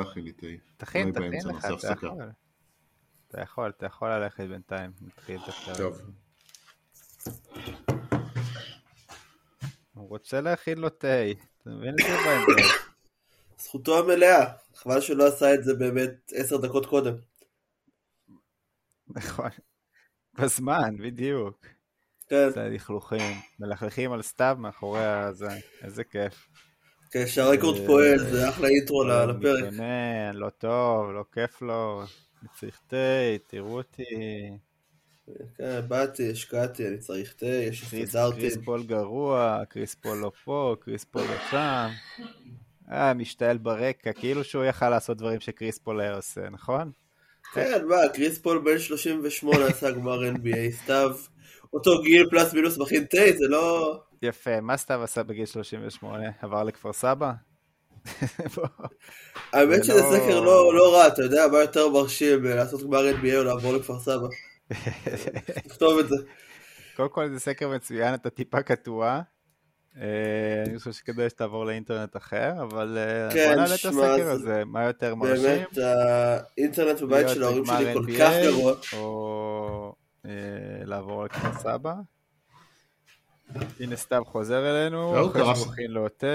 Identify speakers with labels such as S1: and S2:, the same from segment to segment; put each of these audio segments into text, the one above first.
S1: להכין לי תה.
S2: תכין, תכין לך, אתה. יכול. אתה יכול, אתה יכול ללכת בינתיים, נתחיל את הפרק.
S1: טוב.
S2: הוא רוצה להכין לו תה, אתה מבין את זה באמצע?
S3: זכותו המלאה. חבל שלא עשה את זה באמת עשר דקות קודם.
S2: נכון. בזמן, בדיוק.
S3: כן,
S2: זה לכלוכים, מלכלכים על סתיו מאחורי הזה, איזה כיף.
S3: כן, שה record
S2: אה,
S3: פועל, זה אחלה intro ל-
S2: הוא
S3: לפרק.
S2: מתלונן, לא טוב, לא כיף לו, צריך תה, תראו אותי.
S3: כן, באתי, השקעתי, אני צריך תה, יש
S2: קריס,
S3: סטנדרטים.
S2: קריס פול גרוע, קריס פול לא פה, קריס פול לא שם. אה, משתעל ברקע, כאילו שהוא יכל לעשות דברים שקריס פול היה עושה, נכון?
S3: כן, מה, קריס פול בן 38 עשה גמר NBA, סתיו, אותו גיל פלוס מינוס מכין תה, זה לא...
S2: יפה, מה סתיו עשה בגיל 38? עבר לכפר סבא?
S3: האמת
S2: זה
S3: שזה
S2: לא-
S3: סקר לא לא רע, אתה יודע, מה יותר מרשים, אה, לעשות גמר NBA או לעבור לכפר סבא? תכתוב את זה.
S2: קודם כל זה סקר מצוין, אתה טיפה קטוע. אה, אני חושב שכדאי שתעבור לאינטרנט אחר, אבל אה,
S3: כן,
S2: בוא נעלה את הסקר
S3: זה-
S2: הזה, מה יותר מרשים?
S3: באמת, האינטרנט בבית של ההורים שלי כל כך גרוע.
S2: או לעבור לכפר סבא. הנה סתיו חוזר אלינו,
S1: זהו,
S2: אחרי הכין לו תה,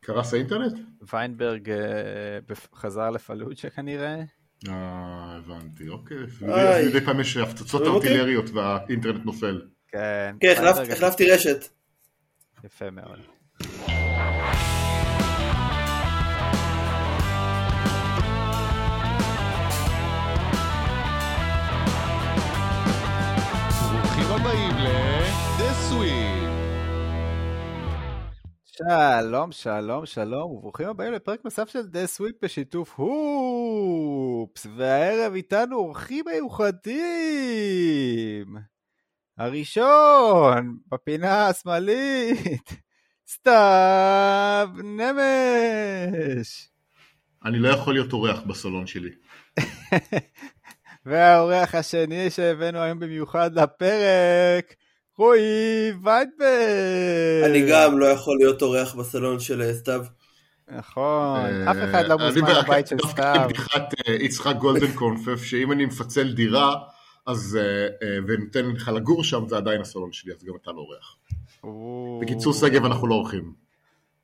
S1: קרס האינטרנט?
S2: ויינברג אה, חזר לפלוג'ה כנראה.
S1: אה, הבנתי, אוקיי. מדי פעם יש הפצצות? ארטילריות והאינטרנט נופל.
S2: כן,
S3: כן, החלפתי רשת.
S2: יפה מאוד. שלום, שלום, שלום, וברוכים הבאים לפרק נוסף של דה סוויפ בשיתוף הופס, והערב איתנו אורחים מיוחדים. הראשון, בפינה השמאלית, סתיו נמש.
S1: אני לא יכול להיות אורח בסלון שלי.
S2: והאורח השני שהבאנו היום במיוחד לפרק, רועי ויינברג.
S3: אני גם לא יכול להיות אורח בסלון של סתיו.
S2: נכון,
S1: אה,
S2: אף אחד לא
S1: אני
S2: מוזמן לבית של
S1: דווקא
S2: סתיו.
S1: בדיחת אה, יצחק גולדנקורנפף, שאם אני מפצל דירה, אז, אה, ונותן לך לגור שם, זה עדיין הסלון שלי, אז גם אתה לא אורח.
S2: או,
S1: בקיצור, שגב, אנחנו לא אורחים.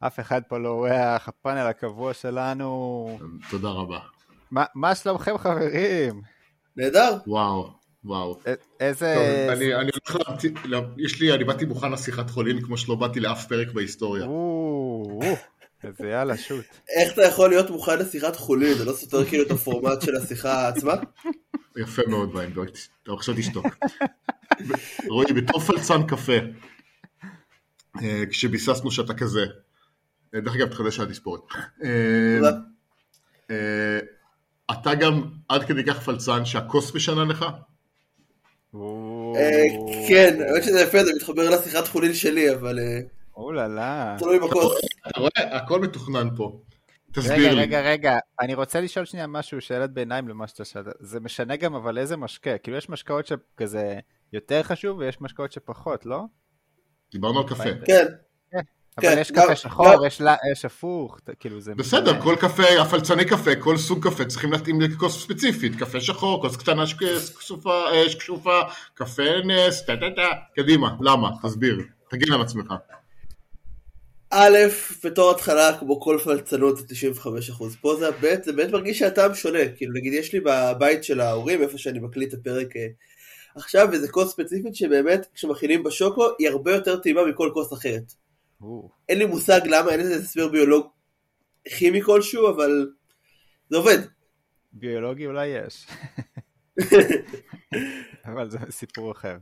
S2: אף אחד פה לא אורח, הפאנל הקבוע שלנו.
S1: תודה רבה.
S2: מה שלומכם חברים?
S3: נהדר.
S1: וואו, וואו.
S2: איזה...
S1: טוב, אני אני הולך להמציא, לה- יש לי, אני באתי מוכן לשיחת חולין כמו שלא באתי לאף פרק בהיסטוריה.
S2: אז יאללה, שוט.
S3: איך אתה יכול להיות מוכן לשיחת חולין? זה לא סותר כאילו את הפורמט של השיחה עצמה?
S1: יפה מאוד ויינברג, אתה עכשיו תשתוק. רועי, בתור פלצן קפה, אה, כשביססנו שאתה כזה, אה, דרך אגב, תחדש על התספורת. אה, אתה גם עד כדי כך פלצן שהכוס משנה לך?
S3: אה, כן, האמת שזה יפה, זה מתחבר לשיחת חולין שלי, אבל אה,
S2: או לה לה.
S3: תלוי בכוס.
S1: אתה רואה? הכל מתוכנן פה.
S2: רגע,
S1: תסביר לי.
S2: רגע, רגע, אני רוצה לשאול שנייה משהו, שאלת ביניים למה שאתה שאלת. זה משנה גם אבל איזה משקה, כאילו יש משקאות שכזה יותר חשוב ויש משקאות שפחות, לא?
S1: דיברנו על קפה.
S3: כן,
S2: אבל
S3: כן,
S2: יש קפה שחור, יש הפוך, כאילו זה...
S1: בסדר. כל קפה, הפלצני קפה, כל סוג קפה צריכים להתאים לכוס ספציפית, קפה שחור, כוס קטנה שקשופה, אה, שקשופה, קפה נס, טה טה טה, קדימה, למה? תסביר, תגן על עצמך.
S3: א', בתור התחלה, כמו כל פלצנות זה 95%. פה זה הב', זה באמת מרגיש שהטעם שונה. כאילו, נגיד, יש לי בבית של ההורים, איפה שאני מקליט את הפרק אה, עכשיו, איזה כוס ספציפית שבאמת, כשמכינים בשוקו, היא הרבה יותר טעימה מכל כוס אחרת. אין לי מושג למה, אין לזה הסבר ביולוג כימי כלשהו, אבל זה עובד.
S2: ביולוגי אולי יש. אבל זה סיפור אחר.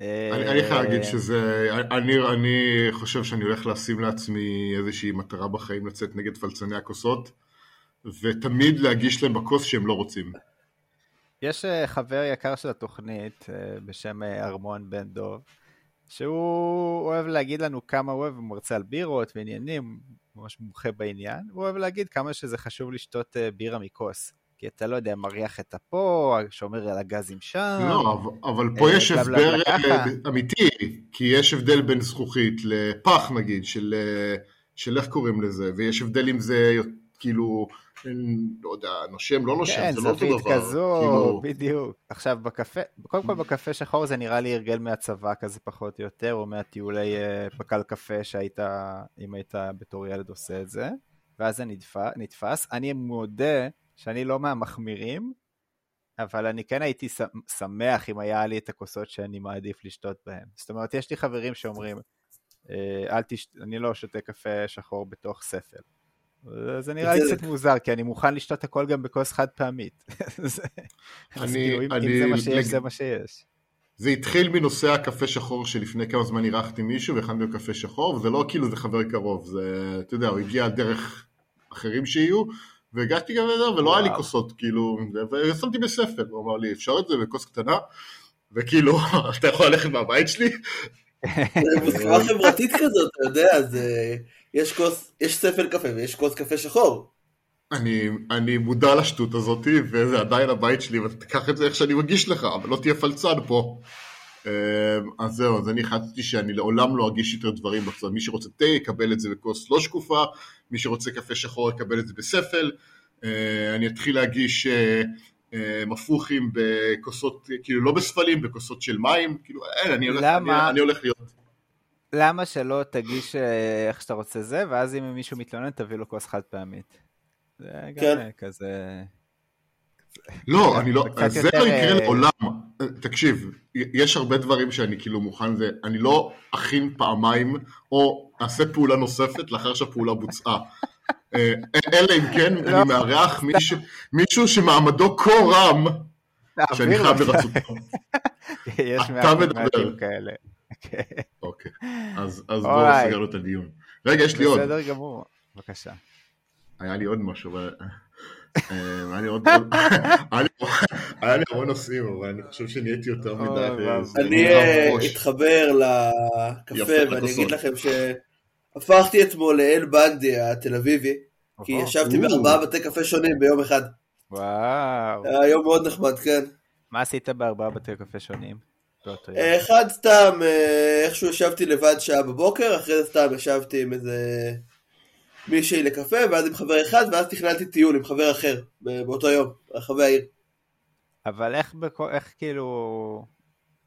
S1: אני חייב להגיד שזה, אני אני חושב שאני הולך לשים לעצמי איזושהי מטרה בחיים לצאת נגד פלצני הכוסות, ותמיד להגיש להם בכוס שהם לא רוצים.
S2: יש אה, חבר יקר של התוכנית אה, בשם אה, ארמון בן דוב, שהוא אוהב להגיד לנו כמה הוא אוהב, הוא מרצה על בירות ועניינים, ממש מומחה בעניין, הוא אוהב להגיד כמה שזה חשוב לשתות אה, בירה מכוס. כי אתה לא יודע, מריח את הפה, שומר על הגזים שם.
S1: לא, אבל- פה
S2: אה,
S1: יש הסבר
S2: ככה.
S1: אה, אמיתי, כי יש הבדל בין זכוכית לפח נגיד, של, של איך קוראים לזה, ויש הבדל אם זה כאילו, לא יודע, נושם, לא נושם,
S2: כן,
S1: זה לא אותו
S2: זווית
S1: דבר.
S2: כזו,
S1: כאילו,
S2: בדיוק. עכשיו, בקפה, קודם כל בקפה שחור זה נראה לי הרגל מהצבא כזה פחות או יותר, או מהטיולי אה, פקל קפה שהיית, אם היית בתור ילד עושה את זה, ואז זה נתפ- נתפס. אני מודה שאני לא מהמחמירים, אבל אני כן הייתי שמח אם היה לי את הכוסות שאני מעדיף לשתות בהן. זאת אומרת, יש לי חברים שאומרים, אה, אל תש... אני לא שותה קפה שחור בתוך ספל. זה נראה לי. קצת מוזר, כי אני מוכן לשתות הכל גם בכוס חד פעמית. אז
S1: אני-
S2: כאילו, אם- זה מה שיש, זה מה שיש.
S1: זה התחיל מנושא הקפה שחור שלפני כמה זמן אירחתי מישהו והכנתי לו קפה שחור, וזה לא כאילו זה חבר קרוב, זה, אתה יודע, הוא הגיע דרך אחרים שיהיו, והגשתי גם לזה, ולא היה לי. כוסות, כאילו, ושמתי בספל, הוא אמר לי, אפשר את זה בכוס קטנה? וכאילו, אתה יכול ללכת מהבית שלי?
S3: זה מוסכמה חברתית כזאת, אתה יודע, זה... יש כוס, יש ספל קפה ויש כוס קפה שחור.
S1: אני, אני מודע לשטות הזאת, וזה עדיין הבית שלי, ואתה תיקח את זה איך שאני מגיש לך, אבל לא תהיה פלצן פה. אה, אז זהו, אז אני החלטתי שאני לעולם לא אגיש יותר דברים בצד. מי שרוצה תה יקבל את זה בכוס לא שקופה, מי שרוצה קפה שחור יקבל את זה בספל. אה, אני אתחיל להגיש אה, אה, מפוחים בכוסות, כאילו לא בספלים, בכוסות של מים, כאילו אין, אני הולך,
S2: למה?
S1: אני, אני הולך להיות.
S2: למה שלא תגיש אה, איך שאתה רוצה זה, ואז אם מישהו מתלונן, תביא לו כוס חד פעמית. זה גם
S3: כן.
S2: אה, כזה...
S1: לא, אני לא, זה
S2: יותר,
S1: לא יקרה
S2: אה,
S1: לעולם. תקשיב, יש הרבה דברים שאני כאילו מוכן, זה, אני לא אכין פעמיים, או אעשה פעולה נוספת לאחר שהפעולה בוצעה. אלא אם כן
S2: לא.
S1: אני מארח מישהו- מישהו שמעמדו כה רם, שאני חייב
S2: לו.
S1: ברצותו.
S2: יש
S1: אתה
S2: מעטים
S1: מדבר.
S2: מעטים כאלה. כן.
S1: אוקיי, אז אז בואו. נסגר את הדיון. רגע, יש לי עוד.
S2: בסדר גמור. בבקשה.
S1: היה לי עוד משהו, אבל... אה, היה לי עוד... היה לי- המון נושאים, אבל אני חושב שנהייתי יותר מדי... אה,
S3: אני אה. אתחבר לקפה ואני. אגיד לכם שהפכתי אתמול לאל בנדי התל אביבי, כי. ישבתי. בארבעה בתי קפה שונים ביום אחד.
S2: וואו.
S3: היה יום מאוד נחמד, כן.
S2: מה עשית בארבעה בתי קפה שונים?
S3: אה, אחד סתם, אה, איכשהו ישבתי לבד שעה בבוקר, אחרי זה סתם ישבתי עם איזה מישהי לקפה, ואז עם חבר אחד, ואז תכננתי טיול עם חבר אחר, באותו יום, ברחבי העיר.
S2: אבל איך בכל, איך כאילו,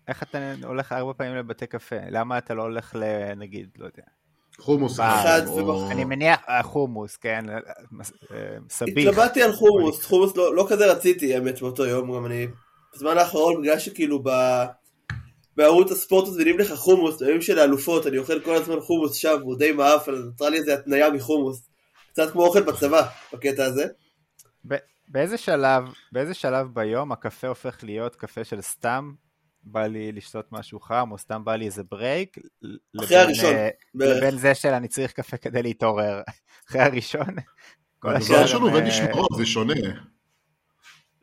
S2: איך אתה הולך ארבע פעמים לבתי קפה? למה אתה לא הולך לנגיד, לא יודע.
S1: חומוס
S3: אחד
S1: או-
S3: ובח-
S2: אני מניח, אה, חומוס, כן, סביח.
S3: התלבטתי על חומוס, חומוס לא, לא כזה רציתי, האמת, באותו יום, גם אני, בזמן האחרון, בגלל שכאילו ב... בערוץ הספורט מזמינים לך חומוס, בימים של האלופות, אני אוכל כל הזמן חומוס שם, והוא די מעף, אז נוצרה לי איזה התניה מחומוס. קצת כמו אוכל בצבא, בקטע הזה.
S2: ב- באיזה שלב, באיזה שלב ביום הקפה הופך להיות קפה של סתם בא לי לשתות משהו חם, או סתם בא לי איזה ברייק,
S3: אחרי הראשון,
S2: אה. לבין זה של אני צריך קפה כדי להתעורר. אחרי הראשון.
S1: הדבר
S2: השאר
S1: הראשון
S2: הם,
S1: עובד
S2: אה,
S1: משמרות, זה שונה.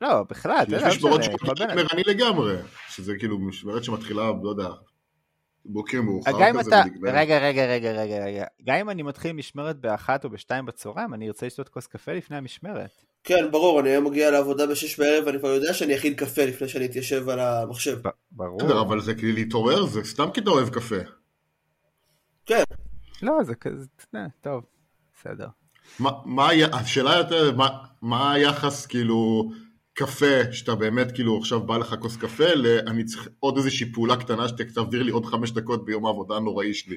S2: לא, בכלל, אתה
S1: יש
S2: יודע, לא
S1: משמרות
S2: בן-
S1: ערני לגמרי, שזה כאילו משמרת שמתחילה, לא יודע, בוקר מאוחר כזה,
S2: אתה. רגע, רגע, רגע, רגע, רגע, גם אם אני מתחיל משמרת באחת או בשתיים בצהריים, אני ארצה לשתות כוס קפה לפני המשמרת.
S3: כן, ברור, אני היום מגיע לעבודה בשש בערב, ואני כבר יודע שאני אכין קפה לפני שאני אתיישב על המחשב.
S2: ב- ברור.
S1: בסדר, אבל זה כדי להתעורר, זה סתם כי אתה אוהב קפה.
S2: לא, זה כזה, יודע, טוב, בסדר.
S1: מה, השאלה יותר, מה, מה היחס כאילו קפה, שאתה באמת כאילו עכשיו בא לך כוס קפה, ל- אני צריך עוד איזושהי פעולה קטנה שתעביר לי עוד חמש דקות ביום העבודה הנוראי שלי.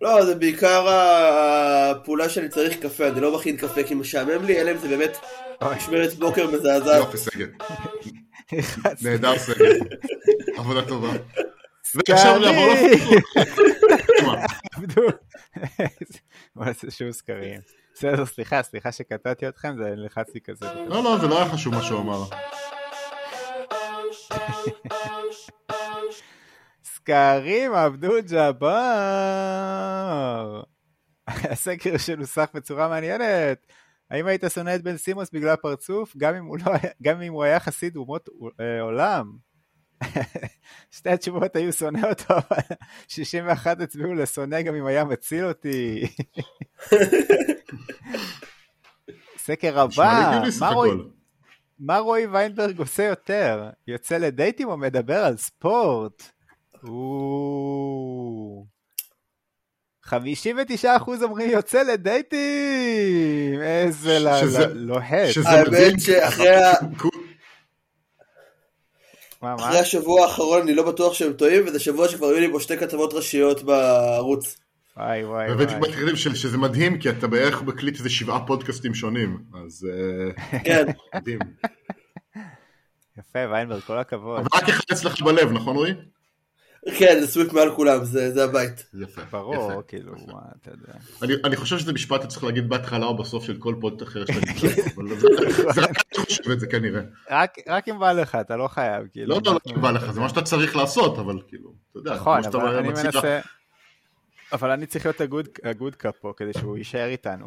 S3: לא, זה בעיקר הפעולה שאני צריך קפה, אני לא מכין קפה כי משעמם לי, אלא אם זה באמת. משמרת בוקר מזעזעת.
S1: יופי סגל, נהדר סגל, עבודה טובה. ועכשיו נעבור לפרסום.
S2: עבדו. נעשה שוב סקרים. בסדר, סליחה, סליחה שקטעתי אתכם, זה לחצתי כזה.
S1: לא, לא, זה לא היה חשוב מה שהוא אמר.
S2: סקרים עבדול ג'אבר. הסקר שנוסח בצורה מעניינת. האם היית שונא את בן סימוס בגלל פרצוף, גם אם הוא, לא, היה- גם אם הוא היה חסיד אומות אה, עולם? שתי התשובות היו שונא אותו, אבל 61 הצביעו לשונא גם אם היה מציל אותי. סקר הבא, מה רועי ויינברג עושה יותר? יוצא לדייטים או מדבר על ספורט? או... 59% אומרים יוצא לדייטים! איזה לוהט.
S3: האמת. שאחרי ה-? אחרי השבוע האחרון אני לא בטוח שהם טועים, וזה שבוע שכבר היו לי בו שתי כתבות ראשיות בערוץ.
S2: וואי וואי וואי.
S1: מתחילים ש- שזה מדהים כי אתה בערך מקליט איזה שבעה פודקאסטים שונים אז אה,
S3: כן,
S1: מדהים.
S2: יפה, ויינברג, כל הכבוד.
S1: אבל רק אחד אצלך בלב נכון רועי?
S3: כן, זה sweep מעל כולם, זה זה הבית.
S1: יפה.
S2: ברור,
S1: יפה.
S2: כאילו, מה, אתה יודע.
S1: אני, אני חושב שזה משפט שאתה צריך להגיד בהתחלה או בסוף של כל פודקאסט אחר שאתה נמצא, אבל זה, זה רק אני חושב את זה כנראה.
S2: רק- רק אם בא לך, אתה לא חייב, כאילו.
S1: לא, לא, לא
S2: אנחנו-
S1: בא לך, זה מה שאתה צריך לעשות, אבל כאילו, אתה יודע,
S2: נכון,
S1: כמו שאתה
S2: אבל אני
S1: מציג לך-
S2: מנסה... אבל אני צריך להיות ה good- cop פה, כדי שהוא יישאר איתנו.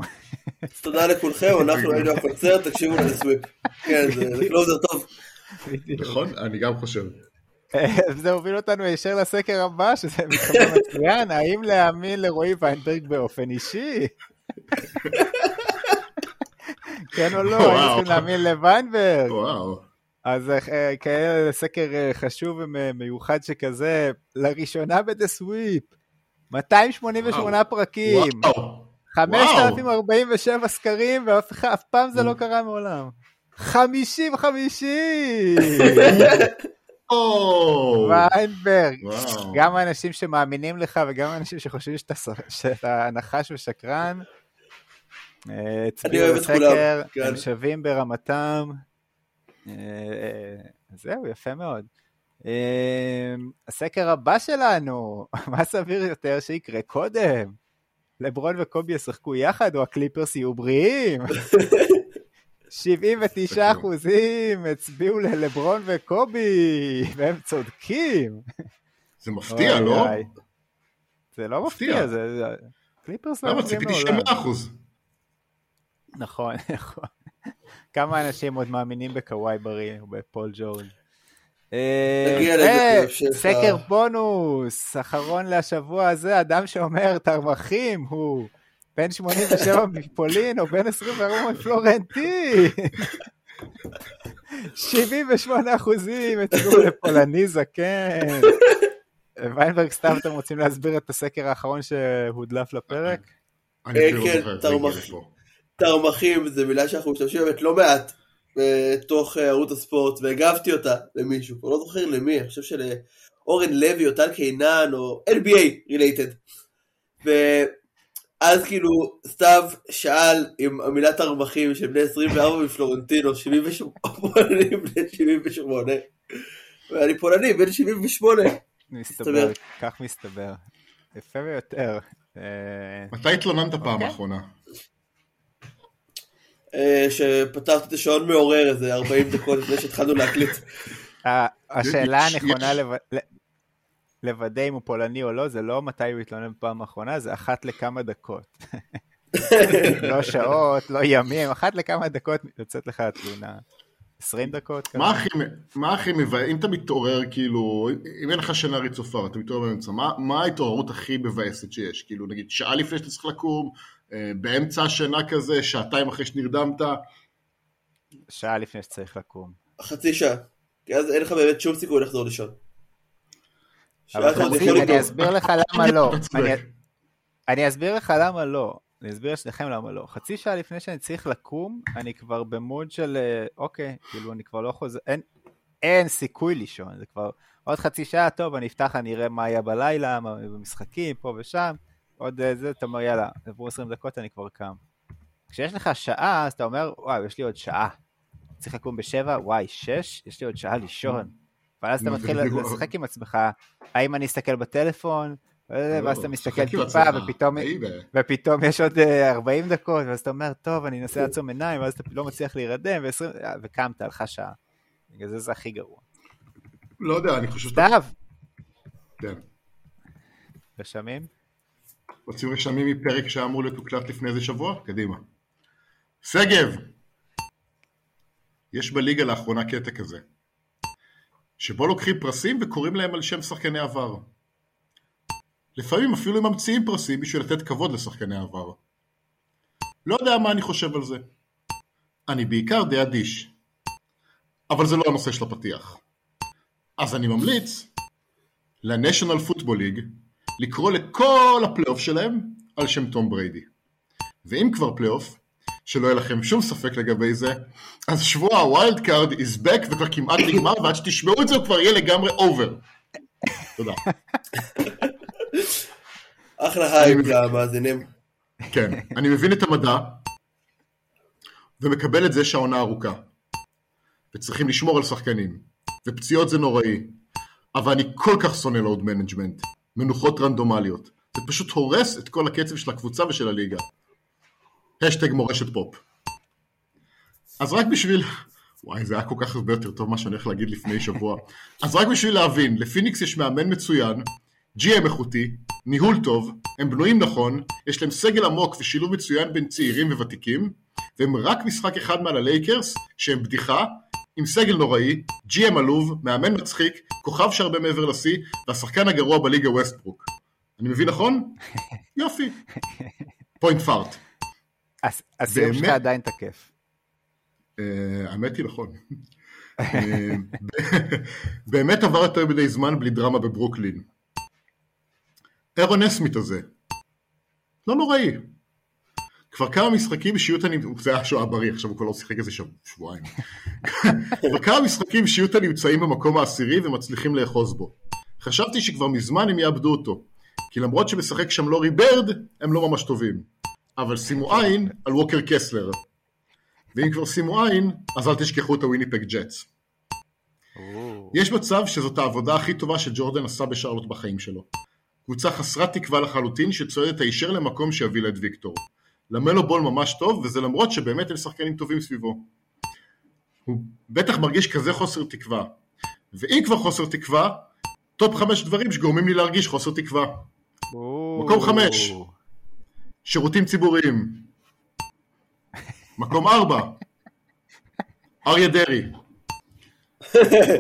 S3: אז תודה לכולכם, אנחנו היינו הקונצרט, תקשיבו לזה sweep. כן, זה זה closer טוב.
S1: נכון, אני גם חושב.
S2: זה הוביל אותנו ישר לסקר הבא, שזה מתחבר מצוין, האם להאמין לרועי ויינברג באופן אישי? כן או לא. היינו צריכים להאמין לוויינברג. אז אה, כאלה סקר אה, חשוב ומיוחד שכזה, לראשונה בדה סוויפ, 288
S1: וואו.
S2: פרקים,
S1: וואו.
S2: 5,047 סקרים, ואף פעם זה לא קרה מעולם. 50 50
S1: או,
S2: ויינברג. גם האנשים שמאמינים לך וגם האנשים שחושבים שאתה נחש ושקרן. אה, הצביעו
S3: כולם,
S2: לסקר,
S3: כן.
S2: הם שווים ברמתם. אה, אה, זהו, יפה מאוד. אה, הסקר הבא שלנו, מה סביר יותר שיקרה קודם? לברון וקובי ישחקו יחד או הקליפרס יהיו בריאים? 79 אחוזים הצביעו ללברון וקובי, והם צודקים.
S1: זה מפתיע, לא?
S2: זה לא
S1: מפתיע.
S2: זה... קליפרס לא
S1: למה
S2: מפתיעים
S1: ציפיתי
S2: מעולם.
S1: ש-100 אחוז?
S2: נכון, נכון. כמה אנשים עוד מאמינים בקוואי בריא ובפול ג'ורג'. אה,
S3: אה.
S2: בונוס, אחרון לשבוע הזה, אדם שאומר תרמחים הוא בן 87 מפולין או בן 24 מפלורנטין. 78 אחוזים הצביעו לפולני זקן. ויינברג סתם אתם רוצים להסביר את הסקר האחרון שהודלף לפרק?
S1: אני
S3: אה,
S1: לא
S3: כן. תרמחים זה מילה שאנחנו משתמשים באמת לא מעט בתוך אה, ערוץ הספורט, והגבתי אותה למישהו, כבר לא זוכר למי, אני חושב שלאורן לוי או טל קינן או NBA related. ואז כאילו סתיו שאל אם המילת תרמחים של בני 24 מפלורנטינו, 78 בני 78, ואני פולני בן 78.
S2: מסתבר, כך מסתבר. יפה ביותר. אה,
S1: מתי התלוננת פעם
S2: אוקיי.
S1: האחרונה?
S3: אה, שפתחתי את השעון מעורר איזה 40 דקות לפני שהתחלנו להקליט.
S2: ה- השאלה הנכונה לוודא אם הוא פולני או לא, זה לא מתי הוא התלונן בפעם האחרונה, זה אחת לכמה דקות. לא שעות, לא ימים, אחת לכמה דקות יוצאת לך התלונה. 20 דקות?
S1: מה הכי, מה הכי מבאס, אם אתה מתעורר כאילו, אם אין לך שינה רצופה ואתה מתעורר באמצע, מה, מה ההתעוררות הכי מבאסת שיש? כאילו נגיד שעה לפני שאתה צריך לקום, אה, באמצע השינה כזה, שעתיים אחרי שנרדמת,
S2: שעה לפני שצריך לקום.
S3: חצי שעה. כי אז אין לך באמת שום סיכוי לחזור לישון. יכול
S2: אני. אסביר לך למה לא. אני- אסביר לך למה לא. אני אסביר לשניכם למה לא. חצי שעה לפני שאני צריך לקום, אני כבר במוד של אה, אוקיי, כאילו אני כבר לא חוזר, אין, אין סיכוי לישון, זה כבר עוד חצי שעה, טוב, אני אפתח, אני אראה מה היה בלילה, מה במשחקים, פה ושם, עוד אה, זה, אתה אומר, יאללה, עברו 20 דקות, אני כבר קם. כשיש לך שעה, אז אתה אומר, וואו, יש לי עוד שעה. צריך לקום בשבע, וואי, שש, יש לי עוד שעה לישון. ואז אתה מתחיל. לשחק עם עצמך, האם אני אסתכל בטלפון, ואז אתה
S1: לא,
S2: מסתכל
S1: שחק עם
S2: טיפה. ופתאום,
S1: baby.
S2: ופתאום יש עוד אה, 40 דקות, ואז אתה אומר, טוב, אני אנסה לעצום עיניים, ואז אתה לא מצליח להירדם, ו-20, וקמת, הלכה שעה. בגלל זה זה הכי גרוע.
S1: לא יודע, אני חושב.
S2: סתיו,
S1: כן.
S2: רשמים?
S1: רוצים רשמים מפרק שהיה אמור להיות מוקלט לפני איזה שבוע? קדימה. שגב! יש בליגה לאחרונה קטע כזה, שבו לוקחים פרסים וקוראים להם על שם שחקני עבר. לפעמים אפילו הם ממציאים פרסים בשביל לתת כבוד לשחקני עבר. לא יודע מה אני חושב על זה. אני בעיקר די אדיש. אבל זה לא הנושא של הפתיח. אז אני ממליץ ל-National Football League לקרוא לכל הפלייאוף שלהם על שם תום בריידי. ואם כבר פלייאוף, שלא יהיה לכם שום ספק לגבי זה, אז שבוע ה wild card is back וכבר כמעט נגמר, ועד שתשמעו את זה הוא כבר יהיה לגמרי over. תודה.
S3: אחלה הייפ למאזינים.
S1: כן, אני מבין את המדע, ומקבל את זה שהעונה ארוכה. וצריכים לשמור על שחקנים. ופציעות זה נוראי. אבל אני כל כך שונא load management. מנוחות רנדומליות. זה פשוט הורס את כל הקצב של הקבוצה ושל הליגה. השטאג מורשת פופ. אז רק בשביל... וואי, זה היה כל כך הרבה יותר טוב מה שאני הולך להגיד לפני שבוע. אז רק בשביל להבין, לפיניקס יש מאמן מצוין, GM איכותי, ניהול טוב, הם בנויים נכון, יש להם סגל עמוק ושילוב מצוין בין צעירים וותיקים, והם רק משחק אחד מעל הלייקרס, שהם בדיחה, עם סגל נוראי, GM עלוב, מאמן מצחיק, כוכב שהרבה מעבר לשיא, והשחקן הגרוע בליגה ווסטברוק. אני מבין נכון? יופי. פוינט פארט.
S2: הס- הסיום שלך? עדיין תקף.
S1: אה, האמת היא נכון. אה, באמת עבר יותר מדי זמן בלי דרמה בברוקלין. אירוניה סמית הזה. לא נוראי. כבר כמה משחקים שיוטה נמצאים, זה היה שואה בריא, עכשיו הוא כבר לא שיחק איזה שב- שבועיים. כבר כמה משחקים שיוטה נמצאים במקום העשירי ומצליחים לאחוז בו. חשבתי שכבר מזמן הם יאבדו אותו. כי למרות שמשחק שם לורי ברד, הם לא ממש טובים. אבל שימו עין על ווקר קסלר. ואם כבר שימו עין, אז אל תשכחו את הוויניפג.
S2: או,
S1: יש מצב שזאת העבודה הכי טובה שג'ורדן עשה בשרלוט בחיים שלו. קבוצה חסרת תקווה לחלוטין שצועדת הישר למקום שיביא את ויקטור. למלו בול ממש טוב, וזה למרות שבאמת הם שחקנים טובים סביבו. הוא בטח מרגיש כזה חוסר תקווה. ואם כבר חוסר תקווה, טופ חמש דברים שגורמים לי להרגיש חוסר תקווה.
S2: או.
S1: מקום חמש. שירותים ציבוריים. מקום ארבע. אריה דרעי.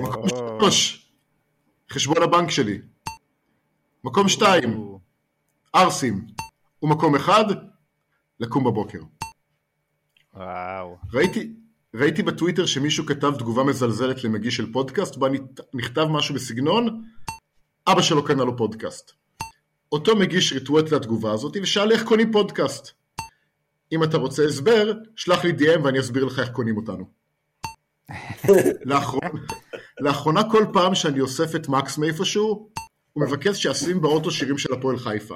S1: מקום. שלוש. חשבון הבנק שלי. מקום שתיים. ערסים. ומקום אחד. לקום בבוקר.
S2: וואו.
S1: ראיתי, ראיתי בטוויטר שמישהו כתב תגובה מזלזלת למגיש של פודקאסט, בה נכתב משהו בסגנון, אבא שלו קנה לו פודקאסט. אותו מגיש ריטואט לתגובה הזאת ושאל איך קונים פודקאסט. אם אתה רוצה הסבר, שלח לי DM ואני אסביר לך איך קונים אותנו. לאחרונה, לאחרונה כל פעם שאני אוסף את מקס מאיפשהו, הוא מבקש שאשים באוטו שירים של הפועל חיפה.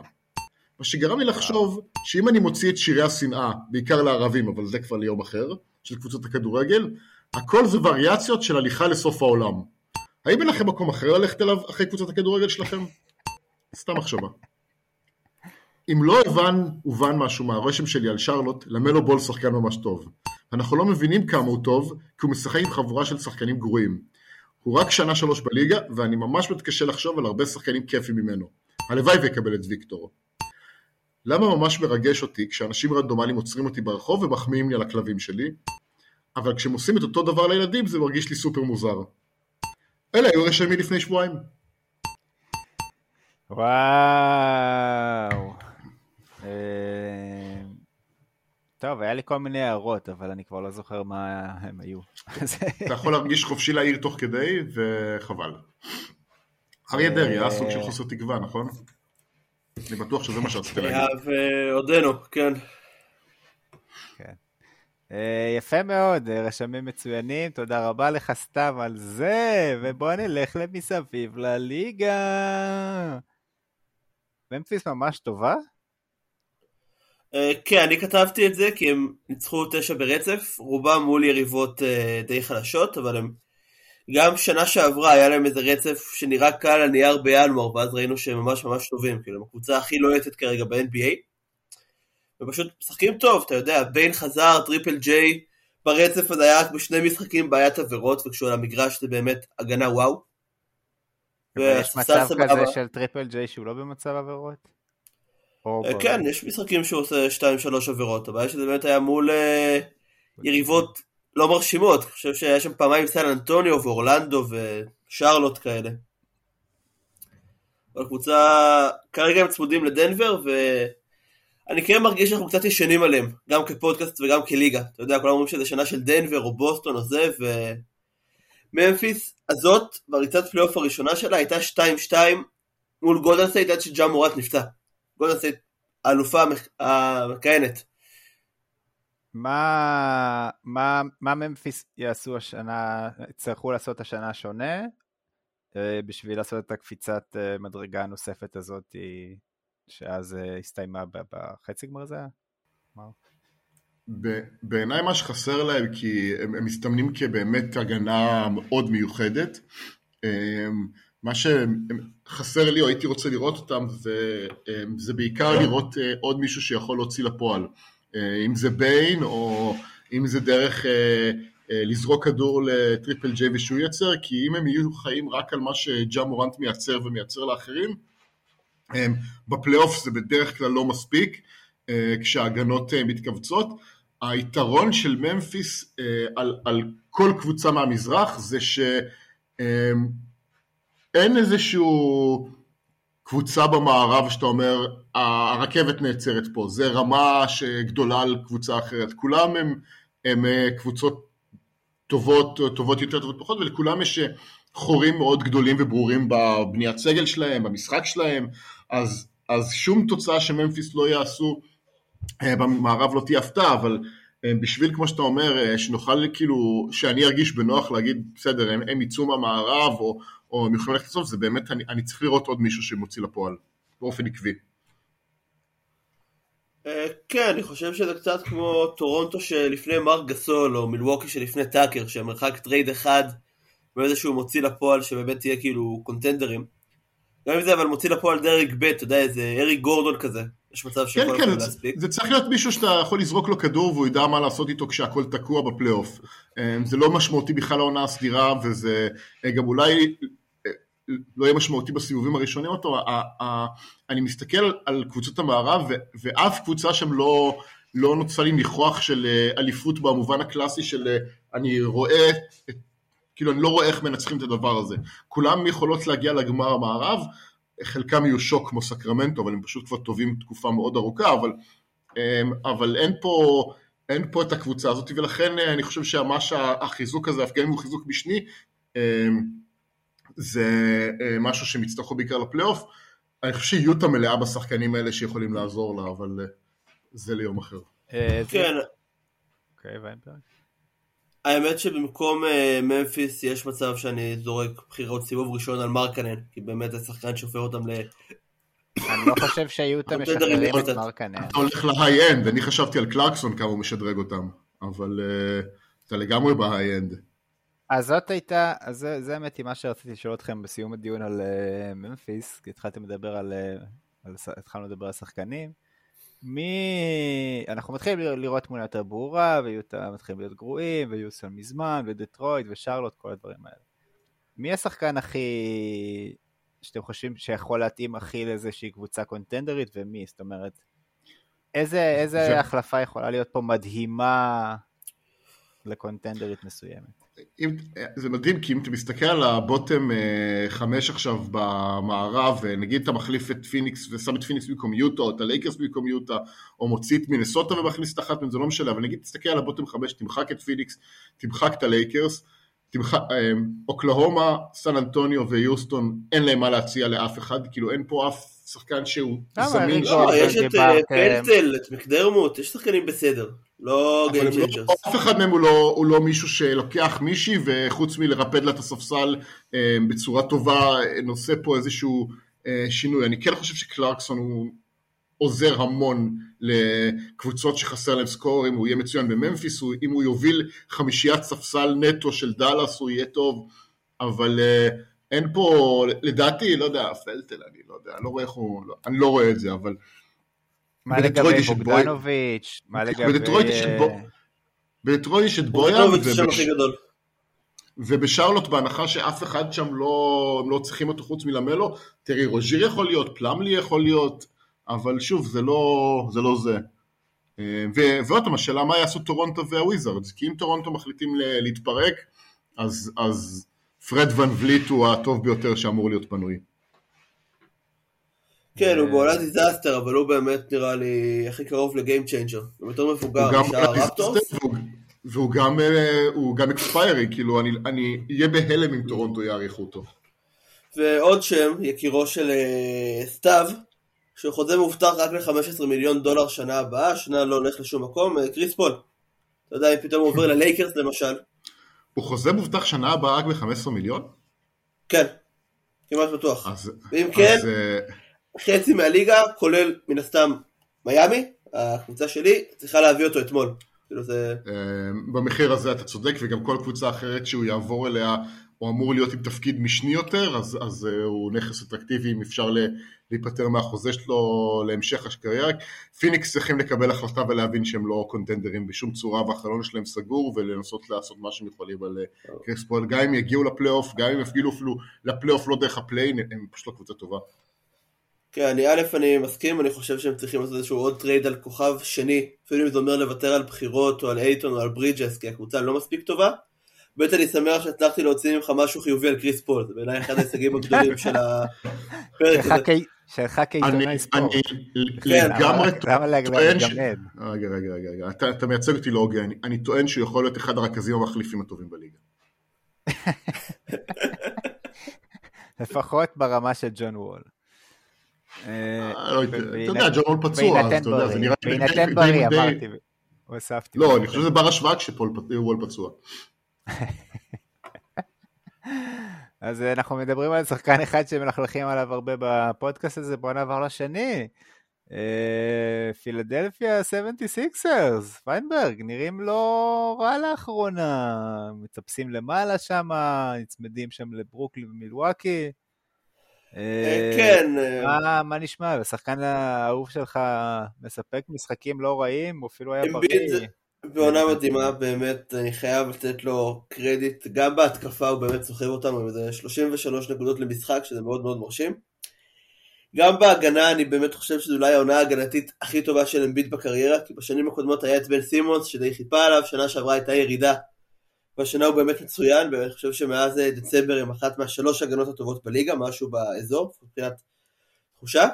S1: מה שגרם לי לחשוב שאם אני מוציא את שירי השנאה, בעיקר לערבים, אבל זה כבר ליום אחר, של קבוצות הכדורגל, הכל זה וריאציות של הליכה לסוף העולם. האם אין לכם מקום אחר ללכת אליו אחרי קבוצת הכדורגל שלכם? סתם מחשבה. אם לא הבן, הובן משהו מהרושם שלי על שרלוט, למלו בול שחקן ממש טוב. אנחנו לא מבינים כמה הוא טוב, כי הוא משחק עם חבורה של שחקנים גרועים. הוא רק שנה שלוש בליגה, ואני ממש מתקשה לחשוב על הרבה שחקנים כיפים ממנו. הלוואי ויקבל את ויקטור. למה ממש מרגש אותי כשאנשים רנדומליים עוצרים אותי ברחוב ומחמיאים לי על הכלבים שלי, אבל כשהם עושים את אותו דבר לילדים זה מרגיש לי סופר מוזר. אלה היו רשמי לפני שבועיים.
S2: וואו. אה, טוב, היה לי כל מיני הערות, אבל אני כבר לא זוכר מה הם היו.
S1: אתה יכול להרגיש חופשי להעיר תוך כדי, וחבל. אריה דרעי היה סוג של חוסר תקווה, נכון? אני בטוח שזה מה שרציתי להגיד.
S3: ועודנו, כן.
S2: אה, יפה מאוד, אה, רשמים מצוינים, תודה רבה לך סתם על זה, ובוא נלך למסביב לליגה. ממפיס ממש טובה?
S3: אה, כן, אני כתבתי את זה כי הם ניצחו תשע ברצף, רובם מול יריבות די חלשות, אבל הם... גם שנה שעברה היה להם איזה רצף שנראה קל על הנייר בינואר, ואז ראינו שהם ממש ממש טובים, כאילו הם הקבוצה הכי לוהטת כרגע ב-NBA. ופשוט משחקים טוב, אתה יודע, ביין חזר, טריפל ג'יי, ברצף הזה היה רק בשני משחקים בעיית עבירות, וכשהוא על המגרש זה באמת הגנה וואו.
S2: יש מצב
S3: סבבה.
S2: כזה של טריפל ג'יי שהוא לא במצב עבירות?
S3: אה, כן, יש משחקים שהוא עושה 2-3 עבירות, הבעיה שזה באמת היה מול אה, יריבות לא מרשימות, אני חושב שהיה שם פעמיים סן אנטוניו ואורלנדו ושרלוט כאלה. אבל קבוצה, כרגע הם צמודים לדנבר ואני כן מרגיש שאנחנו קצת ישנים עליהם, גם כפודקאסט וגם כליגה. אתה יודע, כולם אומרים שזה שנה של דנבר או בוסטון או זה, וממפיס הזאת, בריצת פלייאוף הראשונה שלה הייתה 2-2 מול גולדן סטייט עד שג'ה מורט נפצע. גולדן סטייט האלופה המכ- המכהנת.
S2: מה, מה, מה ממפיס יעשו השנה, יצטרכו לעשות השנה שונה, אה, בשביל לעשות את הקפיצת אה, מדרגה הנוספת הזאת, שאז אה, הסתיימה בחצי גמר זה
S1: בעיניי מה שחסר להם, כי הם, הם מסתמנים כבאמת הגנה מאוד מיוחדת. מה שחסר לי או הייתי רוצה לראות אותם זה, זה בעיקר לראות עוד מישהו שיכול להוציא לפועל. אה, אם זה ביין או אם זה דרך אה, אה, לזרוק כדור לטריפל ג'יי ושהוא ייצר, כי אם הם יהיו חיים רק על מה שג'ה מורנט מייצר ומייצר לאחרים, בפלייאוף זה בדרך כלל לא מספיק כשההגנות מתכווצות. היתרון של ממפיס על, על כל קבוצה מהמזרח זה שאין איזשהו קבוצה במערב שאתה אומר הרכבת נעצרת פה, זה רמה שגדולה על קבוצה אחרת, כולם הם, הם אה, קבוצות טובות, טובות יותר, טובות פחות, ולכולם יש אה, חורים מאוד גדולים וברורים בבניית סגל שלהם, במשחק שלהם, אז, אז שום תוצאה שממפיס לא יעשו אה, במערב לא תהיה הפתעה, אבל בשביל, כמו שאתה אומר, אה, שנוכל כאילו, שאני ארגיש בנוח להגיד, בסדר, הם, הם יצאו מהמערב, או, או הם יכולים ללכת לסוף, זה באמת, אני, אני צריך לראות עוד מישהו שמוציא לפועל, באופן עקבי.
S3: אה, כן, אני חושב שזה קצת כמו טורונטו שלפני מרק גסול, או מילווקי שלפני טאקר, שהמרחק trade אחד מאיזשהו מוציא לפועל שבאמת תהיה כאילו קונטנדרים. גם אם זה אבל מוציא לפועל דרג ב', אתה יודע, איזה ארי גורדון כזה. יש מצב שיכול
S1: כן,
S3: כן, להספיק.
S1: זה צריך להיות מישהו שאתה יכול לזרוק לו כדור והוא ידע מה לעשות איתו כשהכל תקוע בפלייאוף. אה, זה לא משמעותי בכלל לעונה הסדירה, וזה אה, גם אולי אה, לא יהיה משמעותי בסיבובים הראשונים אותו. אני מסתכל על קבוצות המערב, ואף קבוצה שם לא, לא נוצרה לי ניחוח של אה, אליפות במובן הקלאסי של אני רואה, כאילו אני לא רואה איך מנצחים את הדבר הזה. כולם יכולות להגיע לגמר המערב, חלקם יהיו שוק כמו סקרמנטו, אבל הם פשוט כבר טובים תקופה מאוד ארוכה, אבל, אמ, אבל אין, פה, אין פה את הקבוצה הזאת, ולכן אה, אני חושב שממש החיזוק הזה, גם אם הוא חיזוק משני, אמ, זה אה, משהו שהם יצטרכו בעיקר לפלייאוף. אני חושב שיוטה מלאה בשחקנים האלה שיכולים לעזור לה, אבל אה, זה ליום אחר.
S3: כן,
S2: אוקיי, ויינברג.
S3: האמת שבמקום אה, ממפיס יש מצב שאני זורק בחירות סיבוב ראשון על מרקנן, כי באמת זה שחקן שהופך אותם ל...
S2: אני לא חושב שיוטה משחררים את. מרקנן.
S1: אתה הולך ל high-end, אני חשבתי על קלרקסון כמה הוא משדרג אותם, אבל אה, אתה לגמרי ב high-end.
S2: אז זאת הייתה, אז זה, זה האמת היא מה שרציתי לשאול אתכם בסיום הדיון על uh, ממפיס, כי התחלתם לדבר על, התחלנו לדבר על שחקנים. מי, אנחנו מתחילים לראות- תמונה יותר ברורה, ויוטה מתחילים להיות גרועים, ויוסון מזמן, ודטרויט, ושרלוט, כל הדברים האלה. מי השחקן הכי, שאתם חושבים שיכול להתאים הכי לאיזושהי קבוצה קונטנדרית, ומי? זאת אומרת, איזה, איזה
S1: זה-
S2: החלפה יכולה להיות פה מדהימה לקונטנדרית מסוימת?
S1: אם, זה מדהים כי אם אתה מסתכל על ה bottom אה, חמש עכשיו במערב ונגיד אתה מחליף את פיניקס ושם את פיניקס במקום יוטה או את הלייקרס במקום יוטה או מוציא את מינסוטה ומכניס את אחת מהן זה לא משנה אבל נגיד תסתכל על ה bottom חמש תמחק את פיניקס תמחק את הלייקרס אה, אוקלהומה סן אנטוניו ויוסטון אין להם מה להציע לאף אחד כאילו אין פה אף שחקן שהוא? זמין.
S3: לא, יש את
S2: דיברתם.
S3: אה, את מקדרמוט, יש שחקנים בסדר. לא
S1: game לא,
S3: changers.
S1: אף אחד מהם הוא לא, הוא לא מישהו שלוקח מישהי וחוץ מלרפד לה את הספסל אה, בצורה טובה אה, נושא פה איזשהו שינוי. אני כן חושב שקלרקסון הוא עוזר המון לקבוצות שחסר להם סקורים, הוא יהיה מצוין בממפיס, הוא, אם הוא יוביל חמישיית ספסל נטו של דאלאס הוא יהיה טוב, אבל אה, אין פה, לדעתי, לא יודע, פלטל, אני לא יודע, אני לא רואה איך הוא, לא, אני לא רואה את זה, אבל
S2: מה לגבי בוגדנוביץ'? מה לגבי...
S1: בדטרויט יש את
S2: אה,
S1: בו- בדטרויט יש את בויאן. ובשרלוט בהנחה שאף אחד שם לא, הם לא צריכים אותו חוץ מלמלו, תראי רוז'יר יכול להיות, פלאמלי יכול להיות, אבל שוב זה לא זה. לא זה. אה, ו- ועוד פעם השאלה מה יעשו טורונטו והוויזרדס, כי אם טורונטו מחליטים להתפרק, אז, אז פרד ון וליט הוא הטוב ביותר שאמור להיות פנוי.
S3: כן, הוא
S2: אה,
S3: בעונת disaster, אבל הוא באמת נראה לי הכי קרוב ל game changer. הוא יותר מבוגר
S1: הוא גם
S3: משאר הרפטורס.
S1: והוא, גם, אה, הוא גם expiring, כאילו אני, אני אהיה בהלם אם טורונטו יאריכו אותו.
S3: ועוד שם, יקירו של אה, סתיו, שחוזה מובטח רק ל-15 מיליון דולר שנה הבאה, השנה לא הולך לשום מקום, אה, קריס פול. אתה יודע, אם פתאום הוא עובר ללייקרס למשל.
S1: הוא חוזה מובטח שנה הבאה רק ב-15 מיליון?
S3: כן, כמעט בטוח.
S1: אז...
S3: ואם כן,
S1: אז, אה,
S3: חצי מהליגה, כולל מן הסתם מיאמי, הקבוצה שלי, צריכה להביא אותו אתמול. כאילו זה...
S1: אה, במחיר הזה אתה צודק, וגם כל קבוצה אחרת שהוא יעבור אליה, הוא אמור להיות עם תפקיד משני יותר, אז, אז אה, הוא נכס אטרקטיבי אם אפשר להיפטר מהחוזה שלו להמשך הקריירה. פיניקס צריכים לקבל החלטה ולהבין שהם לא קונטנדרים בשום צורה, והחלון שלהם סגור, ולנסות לעשות מה שהם יכולים על אה, קריס פול. גם אם יגיעו לפלייאוף, גם אם יעפילו אפילו לפלייאוף לא דרך ה play-in, הם פשוט לא קבוצה טובה.
S3: כן, אני א', אני מסכים, אני חושב שהם צריכים לעשות איזשהו עוד טרייד על כוכב שני, אפילו אם זה אומר לוותר על בחירות או על אייטון או על ברידג'ס, כי הקבוצה לא מספיק טובה. ב', אני שמח שהצלחתי להוציא ממך משהו חיובי על קריס פול, זה בעיניי אחד ההישגים הגדולים של הפרק הזה.
S2: שלך
S1: אני,
S2: כעיתונאי ספורט.
S1: אני
S3: כן,
S1: לגמרי? טוען ש... רגע, רגע, רגע, רגע. אתה, אתה מייצג אותי לא הוגן, אני, טוען שהוא יכול להיות אחד הרכזים המחליפים הטובים בליגה.
S2: לפחות ברמה של ג'ון וול. אה,
S1: אה, לא אתה יודע, ג'ון הול פצוע, אז אתה יודע, זה נראה לי
S2: בהינתן בריא אמרתי, הוספתי.
S1: לא, אני חושב שזה בר השוואה כשפול פצוע.
S2: אז אה, אנחנו מדברים על שחקן אחד שמלכלכים עליו הרבה בפודקאסט הזה, בואו נעבור לשני. אה, פילדלפיה 76ers, פיינברג, נראים לא רע לאחרונה, מטפסים למעלה שם, נצמדים שם לברוקלין ומילווקי.
S3: אה, כן,
S2: מה, מה נשמע? השחקן האהוב שלך מספק משחקים לא רעים, הוא אפילו היה בריא.
S3: בעונה מדהימה, באמת, אני חייב לתת לו קרדיט, גם בהתקפה הוא באמת סוחב אותנו עם איזה 33 נקודות למשחק, שזה מאוד מאוד מרשים. גם בהגנה אני באמת חושב שזו אולי העונה ההגנתית הכי טובה של אמביט בקריירה, כי בשנים הקודמות היה את בן סימונס שדי חיפה עליו, שנה שעברה הייתה ירידה, והשנה הוא באמת מצוין, ואני חושב שמאז אה, דצמבר הם אחת מהשלוש הגנות הטובות בליגה, משהו באזור, מבחינת תחושה.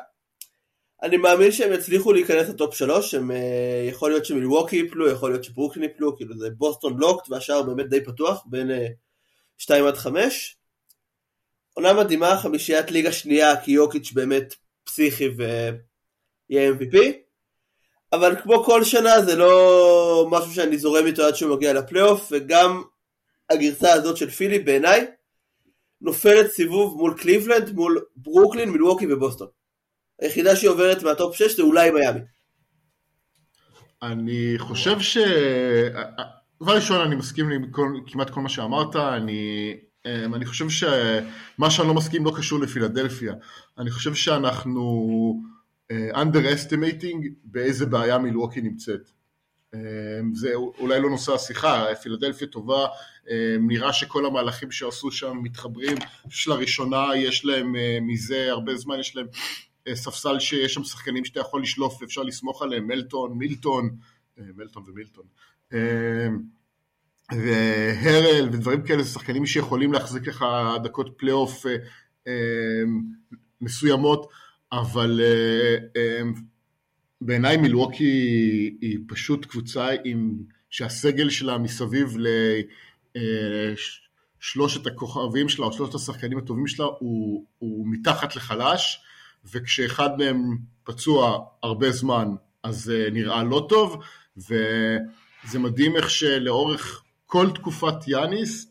S3: אני מאמין שהם יצליחו להיכנס לטופ שלוש, הם, אה, יכול להיות שמילווקי יפלו, יכול להיות שברוקלין יפלו, כאילו זה בוסטון לוקט והשאר באמת די פתוח, בין 2 עד 5. עונה מדהימה, חמישיית ליגה שנייה, כי יוקיץ' באמת פסיכי ויהיה MVP. אבל כמו כל שנה זה לא משהו שאני זורם איתו עד שהוא מגיע לפלייאוף, וגם הגרסה הזאת של פילי בעיניי נופלת סיבוב מול קליבלנד, מול ברוקלין, מילווקי ובוסטון. היחידה שהיא עוברת מה top 6 זה אולי מיאמי.
S1: אני חושב ש... דבר ראשון, אני מסכים עם כל, כמעט כל מה שאמרת, אני, אמ, אני חושב שמה שאני לא מסכים לא קשור לפילדלפיה. אני חושב שאנחנו uh, underestimating באיזה בעיה מילווקי נמצאת. Um, זה אולי לא נושא השיחה, פילדלפיה טובה, um, נראה שכל המהלכים שעשו שם מתחברים, שלראשונה יש להם uh, מזה הרבה זמן, יש להם ספסל שיש שם שחקנים שאתה יכול לשלוף ואפשר לסמוך עליהם, מלטון, מילטון, uh, מלטון ומילטון. Um, והרל ודברים כאלה, זה שחקנים שיכולים להחזיק לך דקות פלייאוף אה, אה, מסוימות, אבל אה, אה, בעיניי מילווקי היא פשוט קבוצה עם, שהסגל שלה מסביב לשלושת הכוכבים שלה, או שלושת השחקנים הטובים שלה, הוא, הוא מתחת לחלש, וכשאחד מהם פצוע הרבה זמן, אז נראה לא טוב, וזה מדהים איך שלאורך כל תקופת יאניס,